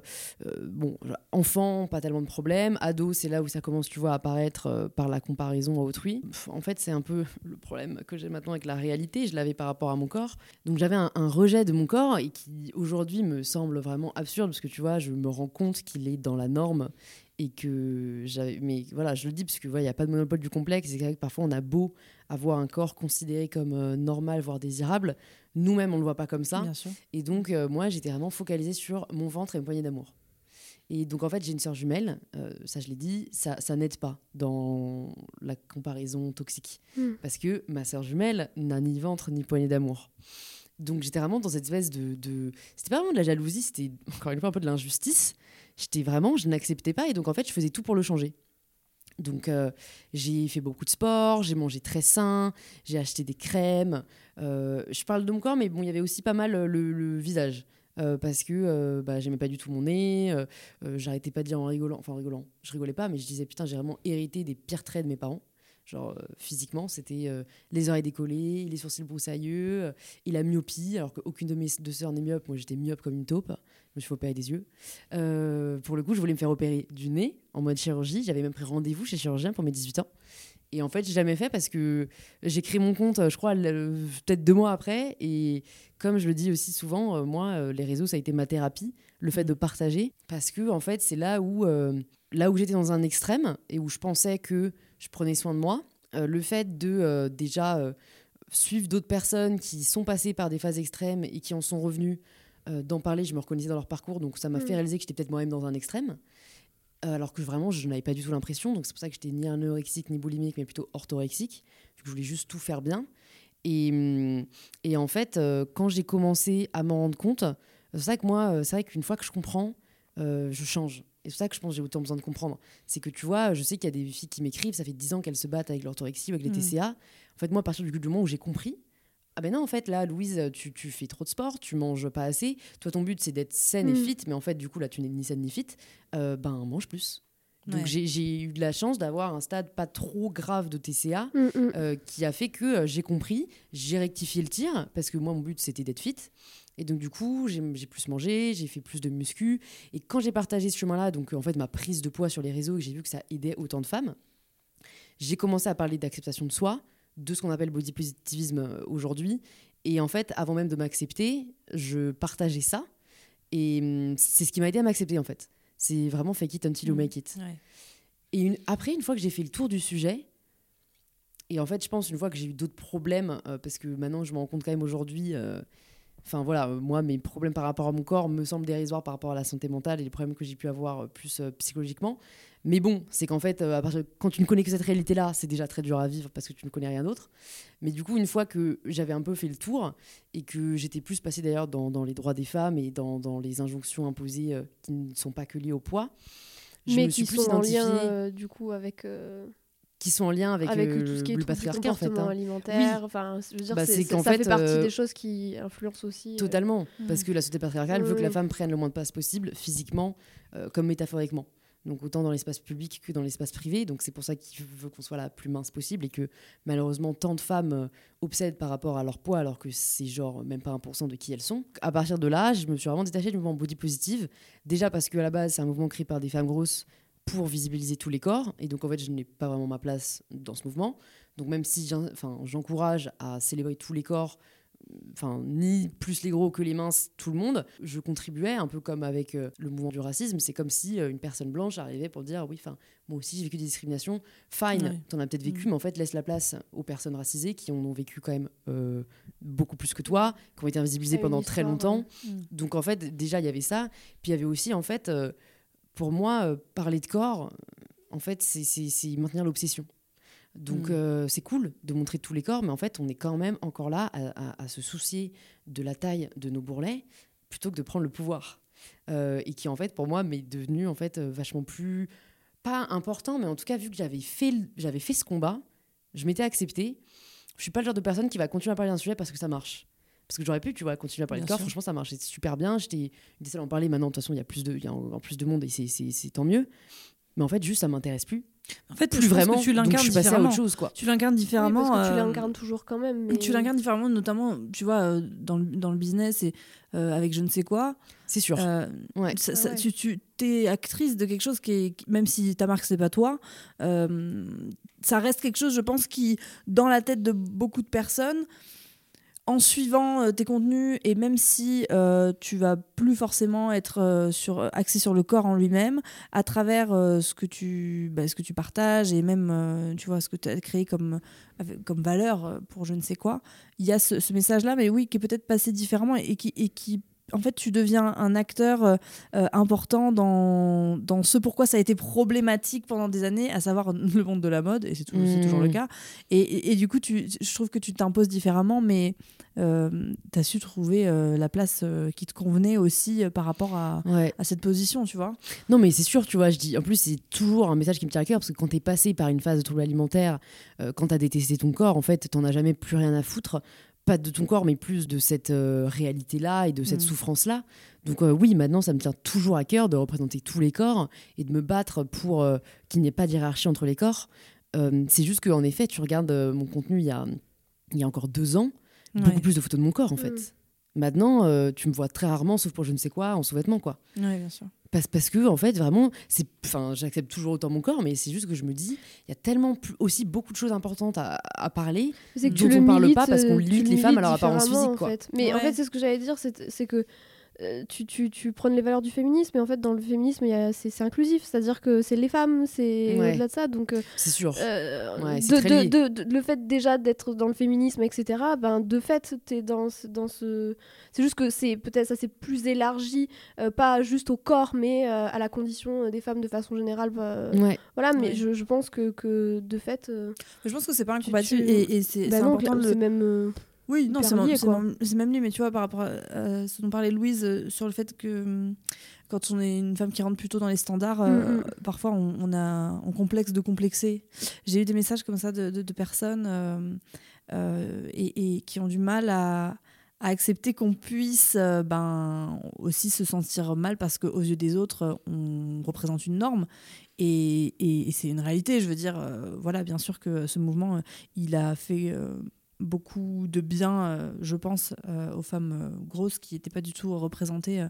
bon, enfant, pas tellement de problèmes. Ado, c'est là où ça commence, tu vois, à apparaître par la comparaison à autrui. En fait, c'est un peu le problème que j'ai maintenant avec la réalité. Je l'avais par rapport à mon corps. Donc j'avais un, un rejet de mon corps et qui aujourd'hui me semble vraiment absurde parce que tu vois, je me rends compte qu'il est dans la norme et que j'avais. Mais voilà, je le dis parce que voilà, il n'y a pas de monopole du complexe. C'est vrai que parfois on a beau avoir un corps considéré comme euh, normal, voire désirable. Nous-mêmes, on ne le voit pas comme ça. Bien sûr. Et donc, euh, moi, j'étais vraiment focalisée sur mon ventre et mes poignées d'amour. Et donc, en fait, j'ai une sœur jumelle, euh, ça je l'ai dit, ça, ça n'aide pas dans la comparaison toxique. Mm. Parce que ma sœur jumelle n'a ni ventre ni poignée d'amour. Donc, j'étais vraiment dans cette espèce de. de... C'était pas vraiment de la jalousie, c'était encore une fois un peu de l'injustice. J'étais vraiment, je n'acceptais pas. Et donc, en fait, je faisais tout pour le changer. Donc, euh, j'ai fait beaucoup de sport, j'ai mangé très sain, j'ai acheté des crèmes. Euh, je parle de mon corps, mais bon, il y avait aussi pas mal euh, le, visage. Parce que bah, j'aimais pas du tout mon nez, j'arrêtais pas de dire en rigolant, enfin en rigolant, je rigolais pas, mais je disais putain, j'ai vraiment hérité des pires traits de mes parents. Genre euh, physiquement, c'était euh, les oreilles décollées, les sourcils broussailleux, euh, et la myopie, alors qu'aucune de mes deux sœurs n'est myope, moi j'étais myope comme une taupe, je me suis fait opérer des yeux. Pour le coup, je voulais me faire opérer du nez en mode chirurgie, j'avais même pris rendez-vous chez chirurgien pour mes 18 ans. Et en fait, j'ai jamais fait parce que j'ai créé mon compte, je crois, peut-être deux mois après. Et comme je le dis aussi souvent, moi, les réseaux, ça a été ma thérapie, le fait de partager. Parce que, en fait, c'est là où, là où j'étais dans un extrême et où je pensais que je prenais soin de moi. le fait de déjà suivre d'autres personnes qui sont passées par des phases extrêmes et qui en sont revenues, d'en parler, je me reconnaissais dans leur parcours. Donc, ça m'a fait mm. réaliser que j'étais peut-être moi-même dans un extrême. Euh, alors que vraiment, je n'avais pas du tout l'impression. Donc c'est pour ça que j'étais ni anorexique ni boulimique, mais plutôt orthorexique. Je voulais juste tout faire bien. Et, et en fait, euh, quand j'ai commencé à m'en rendre compte, c'est ça que moi, euh, c'est vrai qu'une fois que je comprends, je change. Et c'est ça que je pense que j'ai autant besoin de comprendre. C'est que tu vois, je sais qu'il y a des filles qui m'écrivent, ça fait 10 ans qu'elles se battent avec l'orthorexie ou avec les mmh. TCA. En fait, moi, à partir du moment où j'ai compris, ah ben non, en fait, là, Louise, tu, tu, fais trop de sport, tu manges pas assez. Toi, ton but, c'est d'être saine et mm. fit, mais en fait, du coup, là, tu n'es ni saine ni fit. Euh, ben, mange plus. Donc, j'ai eu de la chance d'avoir un stade pas trop grave de TCA mm, mm. euh, qui a fait que euh, j'ai compris, j'ai rectifié le tir, parce que moi, mon but, c'était d'être fit. Et donc, du coup, j'ai plus mangé, j'ai fait plus de muscu. Et quand j'ai partagé ce chemin-là, donc en fait, ma prise de poids sur les réseaux, j'ai vu que ça aidait autant de femmes, j'ai commencé à parler d'acceptation de soi de ce qu'on appelle body positivisme euh, aujourd'hui. Et en fait, avant même de m'accepter, je partageais ça. Et hum, c'est ce qui m'a aidé à m'accepter, en fait. C'est vraiment fake it until you make it. Et après, une fois que j'ai fait le tour du sujet, et en fait, je pense, une fois que j'ai eu d'autres problèmes, euh, parce que maintenant, je me rends compte quand même aujourd'hui, euh, enfin voilà, moi, mes problèmes par rapport à mon corps me semblent dérisoires par rapport à la santé mentale et les problèmes que j'ai pu avoir plus psychologiquement. Mais bon, c'est qu'en fait, euh, quand tu ne connais que cette réalité-là, c'est déjà très dur à vivre parce que tu ne connais rien d'autre. Mais du coup, une fois que j'avais un peu fait le tour et que j'étais plus passée d'ailleurs dans, les droits des femmes et dans, les injonctions imposées euh, qui ne sont pas que liées au poids, je mais me suis qui plus sont en lien euh, du coup avec qui sont en lien avec, avec tout ce qui est le patriarcat en fait hein. alimentaire enfin je veux dire bah, c'est, ça fait, partie des choses qui influencent aussi totalement parce que la société patriarcale veut que la femme prenne le moins de place possible physiquement comme métaphoriquement donc autant dans l'espace public que dans l'espace privé. Donc c'est pour ça qu'il veut qu'on soit la plus mince possible et que malheureusement tant de femmes euh, obsèdent par rapport à leur poids alors que c'est genre même pas 1% de qui elles sont. À partir de là, je me suis vraiment détachée du mouvement body positive. Déjà parce qu'à la base c'est un mouvement créé par des femmes grosses pour visibiliser tous les corps et donc en fait je n'ai pas vraiment ma place dans ce mouvement. Donc même si j'encourage à célébrer tous les corps, enfin ni plus les gros que les minces, tout le monde. Je contribuais un peu comme avec euh, le mouvement du racisme. C'est comme si euh, une personne blanche arrivait pour dire oui, enfin moi aussi j'ai vécu des discriminations. Fine, t'en as peut-être vécu, mm. mais en fait laisse la place aux personnes racisées qui en ont vécu quand même euh, beaucoup plus que toi, qui ont été invisibilisées pendant très longtemps. Mm. Donc en fait déjà il y avait ça. Puis il y avait aussi en fait pour moi parler de corps, en fait c'est maintenir l'obsession. Donc mm. euh, c'est cool de montrer tous les corps, mais en fait on est quand même encore là à, se soucier de la taille de nos bourrelets plutôt que de prendre le pouvoir. Euh, et qui en fait pour moi m'est devenu en fait euh, vachement plus pas important, mais en tout cas vu que j'avais fait j'avais fait ce combat, je m'étais acceptée. Je suis pas le genre de personne qui va continuer à parler d'un sujet parce que ça marche. Parce que j'aurais pu, tu vois, continuer à parler de corps. Franchement, ça marchait super bien. J'étais seule à en parler. Maintenant, de toute façon, il y a plus de, il y a en plus de monde et c'est tant mieux. Mais en fait, juste, ça m'intéresse plus. En fait, plus vraiment. tu l'incarnes je suis passée à autre chose, quoi. Tu l'incarnes différemment. parce que tu euh, l'incarnes toujours quand même. Mais... Tu l'incarnes différemment, notamment, tu vois, euh, dans, le, dans le business et euh, avec je ne sais quoi. C'est sûr. ouais. Ça, Tu, tu es actrice de quelque chose qui est, même si ta marque c'est pas toi, ça reste quelque chose, je pense, qui dans la tête de beaucoup de personnes en suivant euh, tes contenus et même si euh, tu vas plus forcément être euh, sur, axé sur le corps en lui-même, à travers ce, que tu, bah, ce que tu partages et même tu vois, ce que tu as créé comme, comme valeur pour je ne sais quoi, il y a ce, ce message-là, mais oui, qui est peut-être passé différemment et qui, et qui en fait, tu deviens un acteur euh, euh, important dans, dans ce pourquoi ça a été problématique pendant des années, à savoir le monde de la mode, et c'est toujours, le mmh. cas. Et, du coup, tu, je trouve que tu t'imposes différemment, mais euh, tu as su trouver la place qui te convenait aussi par rapport à, à, cette position, tu vois. Non, mais c'est sûr, tu vois, je dis, en plus, c'est toujours un message qui me tient à cœur, parce que quand tu es passé par une phase de trouble alimentaire, quand tu as détesté ton corps, en fait, tu n'en as jamais plus rien à foutre pas de ton corps, mais plus de cette euh, réalité-là et de cette mm. souffrance-là. Donc euh, oui, maintenant, ça me tient toujours à cœur de représenter tous les corps et de me battre pour euh, qu'il n'y ait pas d'hierarchie entre les corps. c'est juste qu'en effet, tu regardes mon contenu il y a, il y a encore deux ans, beaucoup plus de photos de mon corps, en fait. Mm. Maintenant, euh, tu me vois très rarement, sauf pour je ne sais quoi, en sous-vêtements, quoi. Oui, bien sûr. Parce, parce que, en fait, vraiment, c'est, enfin, j'accepte toujours autant mon corps, mais c'est juste que je me dis, il y a tellement plus- aussi beaucoup de choses importantes à, à parler. C'est que dont on parle milites, pas parce qu'on euh, limite le les femmes à leur apparence physique, en quoi. fait. Mais en Ouais. fait, c'est ce que j'allais dire, c'est c'est que euh, tu, tu, tu prônes les valeurs du féminisme, mais en fait, dans le féminisme, il y a- c'est c'est inclusif, c'est-à-dire que c'est les femmes, c'est Ouais. au-delà de ça. Donc, euh, C'est sûr. euh, Ouais, de- c'est très de- lié. de- de- le fait déjà d'être dans le féminisme, etc., ben, de fait, tu es dans, ce- dans ce. C'est juste que c'est peut-être ça c'est plus élargi, euh, pas juste au corps, mais euh, à la condition des femmes de façon générale. euh, Ouais. Voilà, mais Ouais. je, je pense que, que de fait. euh, je pense que c'est pas incompatible tu- et, et c'est bah important c'est même. Oui, non, c'est même, même- lié, mais tu vois, par rapport à, à ce dont parlait Louise euh, sur le fait que hum, quand on est une femme qui rentre plutôt dans les standards, euh, Mm, mm. parfois on, on a on complexe de complexer. J'ai eu des messages comme ça de, de- de personnes euh, et, et qui ont du mal à, à accepter qu'on puisse ben, aussi se sentir mal parce qu'aux yeux des autres, on représente une norme. Et, et- et c'est une réalité, je veux dire, voilà, bien sûr que ce mouvement, il a fait beaucoup de bien, euh, je pense, euh, aux femmes euh, grosses qui n'étaient pas du tout représentées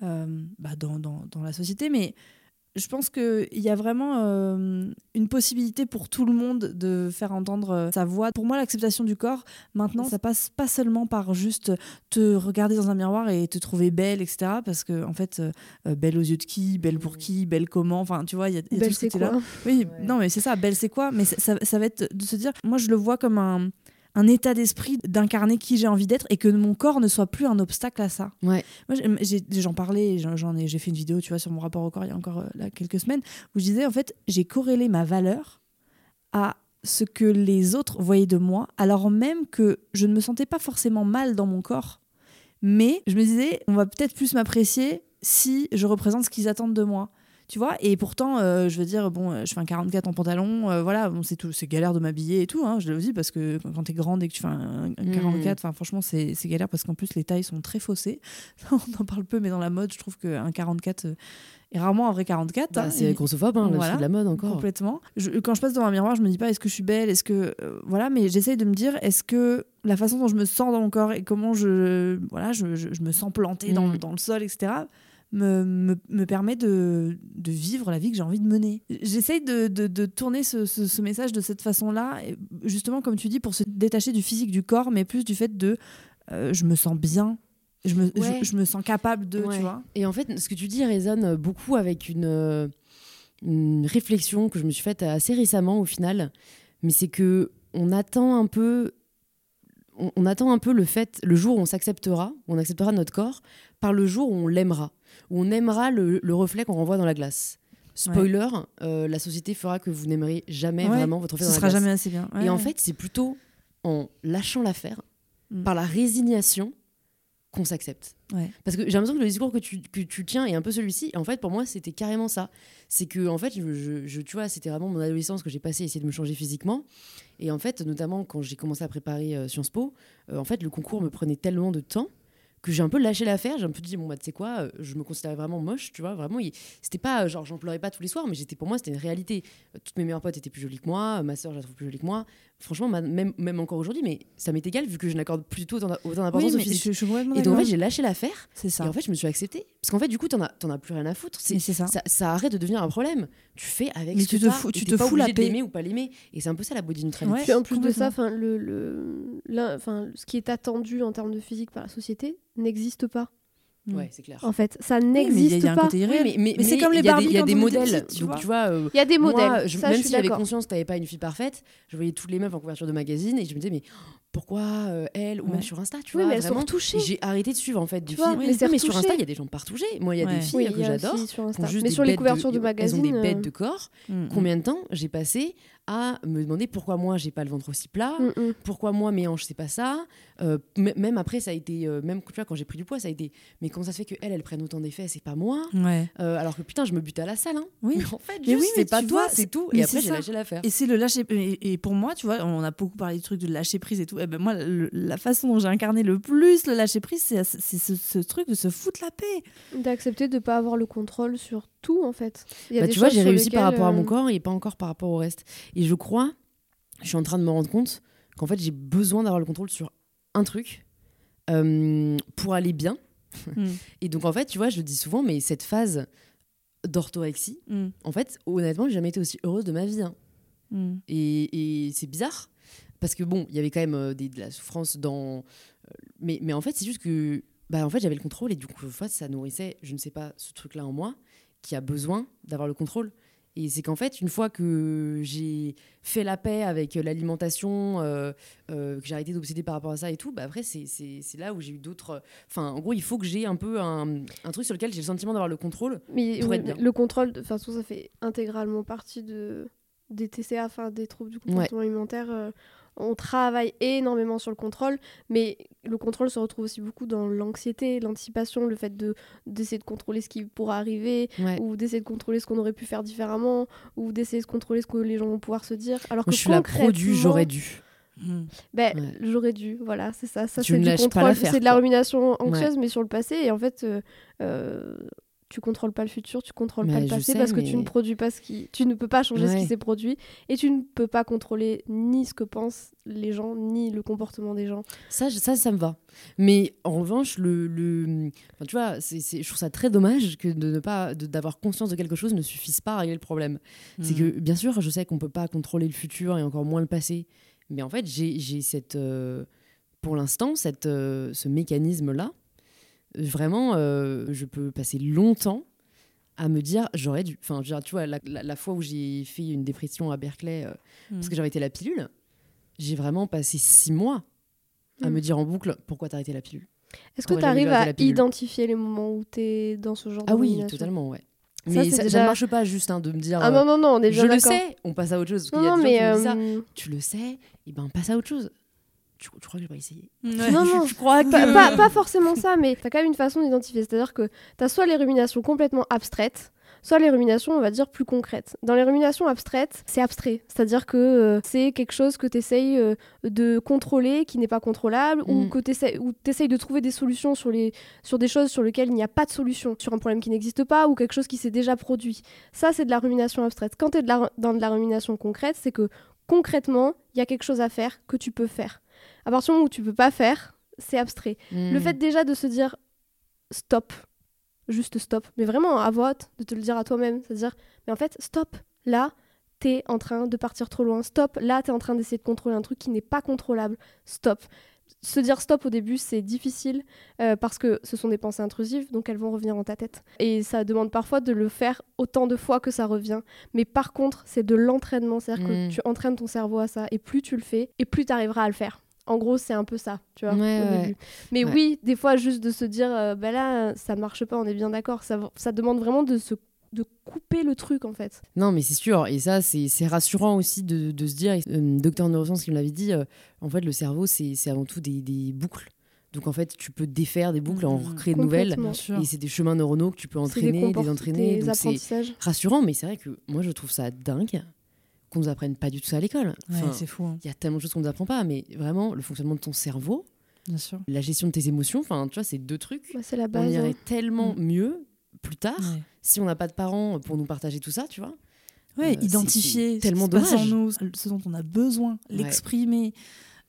bah, dans, dans- dans la société. Mais je pense qu'il y a vraiment une possibilité pour tout le monde de faire entendre sa voix. Pour moi, l'acceptation du corps, maintenant, ça passe pas seulement par juste te regarder dans un miroir et te trouver belle, etc. Parce que, en fait, belle aux yeux de qui, belle pour qui, belle comment, enfin, tu vois, il y a, y a Belle, tout ce quoi? Oui, Ouais. non, mais c'est ça, belle, c'est quoi? Mais ça, ça- ça va être de se dire, moi, je le vois comme un, un état d'esprit d'incarner qui j'ai envie d'être et que mon corps ne soit plus un obstacle à ça. Ouais. Moi, j'en parlais, j'en j'en ai, j'ai fait une vidéo, tu vois, sur mon rapport au corps il y a encore euh, là, quelques semaines, où je disais, en fait, j'ai corrélé ma valeur à ce que les autres voyaient de moi, alors même que je ne me sentais pas forcément mal dans mon corps. Mais je me disais, on va peut-être plus m'apprécier si je représente ce qu'ils attendent de moi. Tu vois Et pourtant, euh, je veux dire, bon, euh, je fais un 44 en pantalon, euh, voilà, bon, c'est tout, c'est galère de m'habiller et tout, hein, je le dis, parce que quand, t'es grande et que tu fais un, un Mhm. 44, enfin, franchement, c'est c'est galère parce qu'en plus, les tailles sont très faussées. On en parle peu, mais dans la mode, je trouve qu'un 44 euh, est rarement un vrai 44. Bah, hein, c'est grossophobe, hein, Voilà. de la mode encore. Complètement. Je- quand je passe devant un miroir, je me dis pas est-ce que je suis belle, est-ce que euh, voilà, mais j'essaye de me dire est-ce que la façon dont je me sens dans mon corps et comment je voilà, je, je- je me sens plantée dans, Mm. dans le sol, etc. Me, me, me permet de, de vivre la vie que j'ai envie de mener. J'essaye de, de, de tourner ce, ce- ce message de cette façon-là, justement, comme tu dis, pour se détacher du physique du corps, mais plus du fait de euh, je me sens bien, je me, je- Ouais. je, me sens capable de, Ouais. tu vois. Et en fait, ce que tu dis résonne beaucoup avec une, euh, une réflexion que je me suis faite assez récemment au final. Mais c'est que on attend un peu, on, on attend un peu le fait, le jour où on s'acceptera, on acceptera notre corps, par le jour où on l'aimera, où on aimera le, le reflet qu'on renvoie dans la glace. Spoiler, euh, la société fera que vous n'aimerez jamais Ouais. vraiment votre reflet Ce dans la sera glace. jamais assez bien. Et en fait, c'est plutôt en lâchant l'affaire, Mm. par la résignation, qu'on s'accepte. Parce que j'ai l'impression que le discours que tu, que tu tiens est un peu celui-ci. Et en fait, pour moi, c'était carrément ça. C'est que, en fait, je, je- je- tu vois, c'était vraiment mon adolescence que j'ai passé à essayer de me changer physiquement. Et en fait, notamment quand j'ai commencé à préparer euh, Sciences Po, euh, en fait, le concours me prenait tellement de temps que j'ai un peu lâché l'affaire. J'ai un peu dit, bon, bah, tu sais quoi, euh, je me considérais vraiment moche, tu vois, vraiment. C'était pas, genre, j'en pleurais pas tous les soirs, mais j'étais, pour moi, c'était une réalité. Euh, Toutes mes meilleures potes étaient plus jolies que moi, euh, ma soeur, je la trouve plus jolie que moi. Franchement, ma- même, même encore aujourd'hui, mais ça m'est égal vu que je n'accorde plutôt autant autant d'importance Oui, au physique. je, je Et donc, en fait, j'ai lâché l'affaire. C'est ça. Et en fait, je me suis acceptée. Parce qu'en fait, du coup, t'en as, t'en as plus rien à foutre. C'est, Mais c'est ça. ça, ça arrête de devenir un problème. Tu fais avec Mais ce tu que te fous- tu te fous la paix. d'aimer ou pas l'aimer. Et c'est un peu ça la body neutrality. Ouais. En plus de ça, enfin, le, le, enfin, ce qui est attendu en termes de physique par la société n'existe pas. Ouais, c'est clair. En fait, ça Oui, mais il y a- n'existe un pas. côté Oui, irréel. mais, mais, Mais c'est comme les il y a des- Barbie Il y a des modèles. petite, tu donc, vois. tu vois, euh, Il y a des moi, modèles. je- ça, même je si suis j'avais conscience que t'avais pas une fille parfaite, je voyais toutes les meufs en couverture de magazine et je me disais, mais pourquoi euh, elle ou Ouais. même sur Insta, tu Oui, vois mais elles sont vraiment? retouchées. Et j'ai arrêté de suivre en fait vois, filles. mais sur. Insta, il y a des gens partouchés. Moi, il y a Ouais. des filles Oui, que j'adore. Mais sur les couvertures de, Elles ont magazines. des euh, bêtes de corps. Mm, mm. Combien de temps j'ai passé à me demander pourquoi moi j'ai pas le ventre aussi plat, mm, mm. pourquoi moi mes hanches c'est pas ça. Euh, même après ça a été, euh, même tu vois quand j'ai pris du poids ça a été, mais comment ça se fait que elle elle prenne autant d'effets c'est pas moi. Ouais. Euh, alors que putain je me butais à la salle. Hein. Oui. Mais en fait juste, oui, c'est pas toi c'est tout. mais Et après c'est j'ai lâché l'affaire. Et c'est le lâcher et, et pour moi, tu vois, on a beaucoup parlé du truc de lâcher prise et tout. Et ben moi, le- la façon dont j'ai incarné le plus le lâcher prise, c'est c'est ce, ce truc de se foutre la paix. D'accepter de pas avoir le contrôle sur tout, en fait. Il y a Bah, des tu vois j'ai réussi par rapport à mon euh, corps et pas encore par rapport au reste. Et je crois, je suis en train de me rendre compte qu'en fait j'ai besoin d'avoir le contrôle sur un truc. euh, pour aller bien. Mm. Et donc, en fait, tu vois, je le dis souvent, mais cette phase d'orthorexie, Mm. en fait, honnêtement, j'ai jamais été aussi heureuse de ma vie. hein. Mm. Et, et c'est bizarre parce que bon, il y avait quand même euh, des- de la souffrance dans. Mais, mais en fait, c'est juste que bah, en fait, j'avais le contrôle et du coup, en fait, ça nourrissait, je ne sais pas, ce truc-là en moi qui a besoin d'avoir le contrôle. Et c'est qu'en fait, une fois que j'ai fait la paix avec euh, l'alimentation, euh, euh, que j'ai arrêté d'obséder par rapport à ça et tout, bah après, c'est- là où j'ai eu d'autres. Enfin, en gros, il faut que j'ai un peu un, un truc sur lequel j'ai le sentiment d'avoir le contrôle. Mais Pour oui, être bien. le contrôle, de toute façon, ça fait intégralement partie de, des TCA, enfin des troubles du comportement alimentaire. euh, on travaille énormément sur le contrôle, mais le contrôle se retrouve aussi beaucoup dans l'anxiété, l'anticipation, le fait de d'essayer de contrôler ce qui pourra arriver, Ouais. ou d'essayer de contrôler ce qu'on aurait pu faire différemment, ou d'essayer de contrôler ce que les gens vont pouvoir se dire. Alors Moi, que je suis la pro du concrètement- j'aurais dû. Mm. ben, Ouais. j'aurais dû, voilà, c'est ça. Ça, c'est du contrôle, c'est de la rumination anxieuse, mais sur le passé. Et en fait, euh, euh, tu contrôles pas le futur, tu contrôles pas le passé sais, parce que tu ne produis pas ce qui. Tu ne peux pas changer ce qui s'est produit et tu ne peux pas contrôler ni ce que pensent les gens, ni le comportement des gens. Ça, ça, ça me va. Mais en revanche, le, le... Enfin, tu vois, c'est, c'est- je trouve ça très dommage que de ne pas, d'avoir conscience de quelque chose ne suffise pas à régler le problème. C'est Mm. que, bien sûr, je sais qu'on peut pas contrôler le futur et encore moins le passé. Mais en fait, j'ai, j'ai cette, euh, pour l'instant, cette, euh, ce mécanisme-là. Vraiment, euh, je peux passer longtemps à me dire j'aurais dû. Enfin, dire, tu vois, la, la- la fois où j'ai fait une dépression à Berkeley euh, parce que Mm. j'avais été la pilule, j'ai vraiment passé six mois à Mm. me dire en boucle pourquoi t'as arrêté la pilule? Est-ce que tu arrives à identifier les moments où tu es dans ce genre Ah de oui, rumination totalement, ouais. Mais ça, ça déjà- ne marche pas juste hein, de me dire. Ah non, non, non, on est bien je le sais, on passe à autre chose. Parce Non, y a gens mais qui me disent ça. euh, Tu le sais, et ben passe à autre chose. Tu, tu crois que je vais pas essayer Ouais, Non, non. je crois que. pas, pas- pas forcément ça, mais tu as quand même une façon d'identifier. C'est-à-dire que tu as soit les ruminations complètement abstraites, soit les ruminations, on va dire, plus concrètes. Dans les ruminations abstraites, c'est abstrait. C'est-à-dire que euh, c'est quelque chose que tu essayes de contrôler, qui n'est pas contrôlable, ou Mm. que tu essayes de trouver des solutions sur, les, sur des choses sur lesquelles il n'y a pas de solution, sur un problème qui n'existe pas, ou quelque chose qui s'est déjà produit. Ça, c'est de la rumination abstraite. Quand tu es de la- dans de la rumination concrète, c'est que concrètement, il y a quelque chose à faire que tu peux faire. À partir du moment où tu peux pas faire, c'est abstrait. Le Hmm. fait déjà de se dire stop, juste stop, mais vraiment à voix haute, de te le dire à toi-même, c'est-à-dire, mais en fait, stop, là, t'es en train de partir trop loin, stop, là, t'es en train d'essayer de contrôler un truc qui n'est pas contrôlable, stop. Se dire stop au début, c'est difficile euh, parce que ce sont des pensées intrusives, donc elles vont revenir dans ta tête. Et ça demande parfois de le faire autant de fois que ça revient. Mais par contre, c'est de l'entraînement, c'est-à-dire que Mm. tu entraînes ton cerveau à ça, et plus tu le fais, et plus tu arriveras à le faire. En gros, c'est un peu ça, tu vois, Ouais, au ouais. début. Mais Ouais. oui, des fois, juste de se dire, euh, bah là, ça marche pas, on est bien d'accord. Ça, ça demande vraiment de se de couper le truc, en fait. Non, mais c'est sûr. Et ça, c'est c'est rassurant aussi de, de se dire, euh, docteur en neurosciences qui me l'avait dit, euh, en fait, le cerveau, c'est c'est avant tout des, des boucles. Donc, en fait, tu peux défaire des boucles en Mhm. recréer de nouvelles. Et c'est des chemins neuronaux que tu peux des entraîner, comport- désentraîner. des Donc, c'est apprentissages. rassurant, mais c'est vrai que moi, je trouve ça dingue qu'on nous apprenne pas du tout ça à l'école. Ouais, Enfin, c'est fou, hein. il y a tellement de choses qu'on nous apprend pas, mais vraiment, le fonctionnement de ton cerveau, bien sûr. la gestion de tes émotions, enfin, tu vois, c'est deux trucs. Ouais, c'est la On base. irait hein. tellement Mm. mieux plus tard Ouais. si on n'a pas de parents pour nous partager tout ça, tu vois. Ouais, Euh, identifier tellement ce qui se passe en dommage. nous, ce dont on a besoin, Ouais.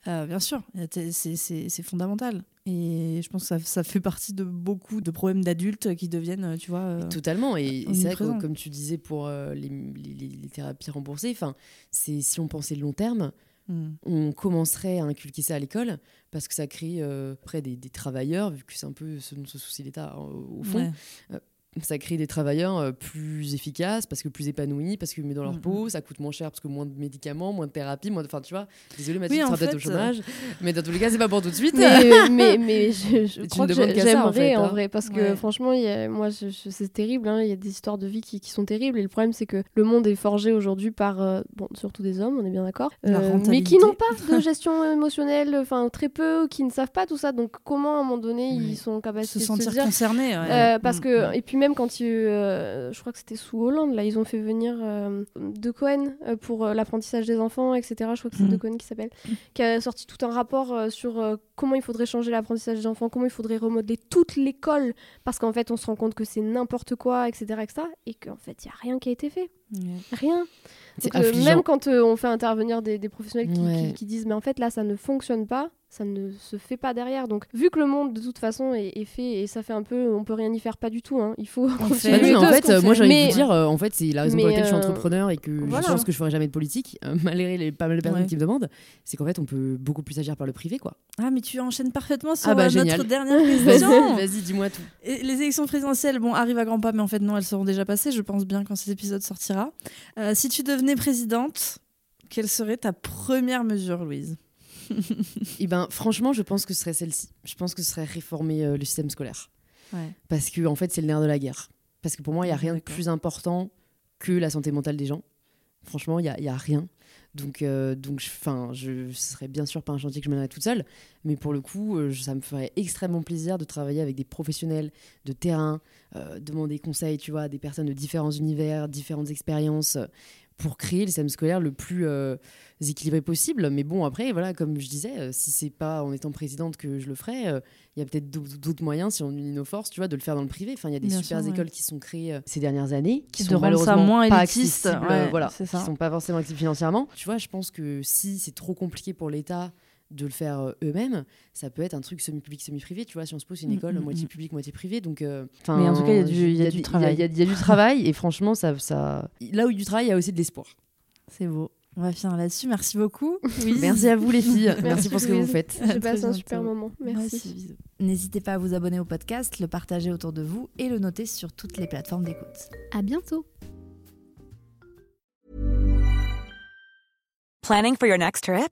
Euh, bien sûr, c'est- fondamental. Et je pense que ça, ça fait partie de beaucoup de problèmes d'adultes qui deviennent, euh, tu vois. euh, Totalement. Et, et c'est vrai que, comme tu disais pour euh, les, les- les- les thérapies remboursées, c'est si on pensait long terme, hmm. on commencerait à inculquer ça à l'école parce que ça crée euh, après des, des travailleurs, vu que c'est un peu ce dont se soucie l'État euh, au fond. Ouais. Ça crée des travailleurs euh, plus efficaces parce que plus épanouis, parce que mieux dans leur Mhm. peau, ça coûte moins cher parce que moins de médicaments, moins de thérapie, moins de. Enfin, tu vois, désolé, Mathieu, Oui, tu seras peut-être au fait, euh, chômage, mais dans tous les cas, c'est pas pour tout de suite. mais, mais, mais je, je crois que demandes j'ai- qu'à ça, en j'aimerais fait, en, hein. vrai parce que Ouais. franchement il y a- moi c'est terrible hein, il y a des histoires de vie qui, qui sont terribles et le problème c'est que le monde est forgé aujourd'hui par euh, bon surtout des hommes on est bien d'accord euh, mais qui n'ont pas de gestion émotionnelle enfin très peu qui ne savent pas tout ça donc comment à un moment donné ils sont se de se sentir dire concerné. ouais. euh, parce Mm, que mm. et puis même quand il, euh, je crois que c'était sous Hollande là ils ont fait venir euh, De Cohen euh, pour l'apprentissage des enfants etc je crois que c'est Mhm. De Cohen qui s'appelle qui a sorti tout un rapport sur comment il faudrait changer l'apprentissage des enfants comment il faudrait remodeler toute l'école parce qu'en fait on se rend compte que c'est n'importe quoi etc etc et qu'en fait il y a rien qui a été fait Ouais. rien Donc, euh, même quand euh, on fait intervenir des, des professionnels qui, Ouais. qui- qui disent mais en fait là ça ne fonctionne pas ça ne se fait pas derrière. Donc, vu que le monde de toute façon est, est fait et ça fait un peu, on peut rien y faire, pas du tout. hein. Il faut Bah oui, de mais en fait, euh, moi j'ai envie de Mais- vous dire, euh, en fait, c'est la raison pour laquelle je suis euh, entrepreneur et que voilà. je pense que je ferai jamais de politique, malgré les pas mal de personnes Ouais. qui me demandent. C'est qu'en fait, on peut beaucoup plus agir par le privé, quoi. Ah, mais tu enchaînes parfaitement sur Ah bah, euh, notre dernière question. Vas-y, vas-y, dis-moi tout. Et les élections présidentielles, bon, arrivent à grands pas, mais en fait, non, elles seront déjà passées, je pense bien, quand cet épisode sortira. Euh, si tu devenais présidente, quelle serait ta première mesure, Louise? Et ben, franchement, je pense que ce serait celle-ci. Je pense que ce serait réformer euh, le système scolaire. Ouais. Parce que, en fait, c'est le nerf de la guerre. Parce que pour moi, il n'y a rien de plus important que la santé mentale des gens. Franchement, il n'y a, rien. Donc, euh, donc je, je ce serait bien sûr pas un chantier que je mènerais toute seule, mais pour le coup, euh, ça me ferait extrêmement plaisir de travailler avec des professionnels de terrain, euh, demander conseil, tu vois, à des personnes de différents univers, différentes expériences, pour créer le système scolaire le plus euh, équilibré possible. Mais bon, après, voilà, comme je disais, euh, si c'est pas en étant présidente que je le ferai, euh, il y a peut-être d'autres moyens, si on unit nos forces, tu vois, de le faire dans le privé. Enfin, il y a des Bien super sûr, ouais. écoles qui sont créées ces dernières années, qui De sont ça malheureusement moins pas élitiste, accessibles, ouais, voilà, qui sont pas forcément accessibles financièrement. Tu vois, je pense que si c'est trop compliqué pour l'État de le faire euh, eux-mêmes, ça peut être un truc semi-public, semi-privé. Tu vois, Sciences Po, c'est une Mm, école mm, moitié mm. publique, moitié privée. Donc, euh, Mais en tout cas, il y a du- je- y a du des- travail. Il y, a- il y a du travail et franchement, ça, ça... là où il y a du travail, il y a aussi de l'espoir. C'est beau. On va finir là-dessus. Merci beaucoup. Louise. Merci à vous les filles. Merci, Merci, pour ce que vous faites. J'ai passé très un super moment. Merci. N'hésitez pas à vous abonner au podcast, le partager autour de vous et le noter sur toutes les plateformes d'écoute. À bientôt. Planning for your next trip?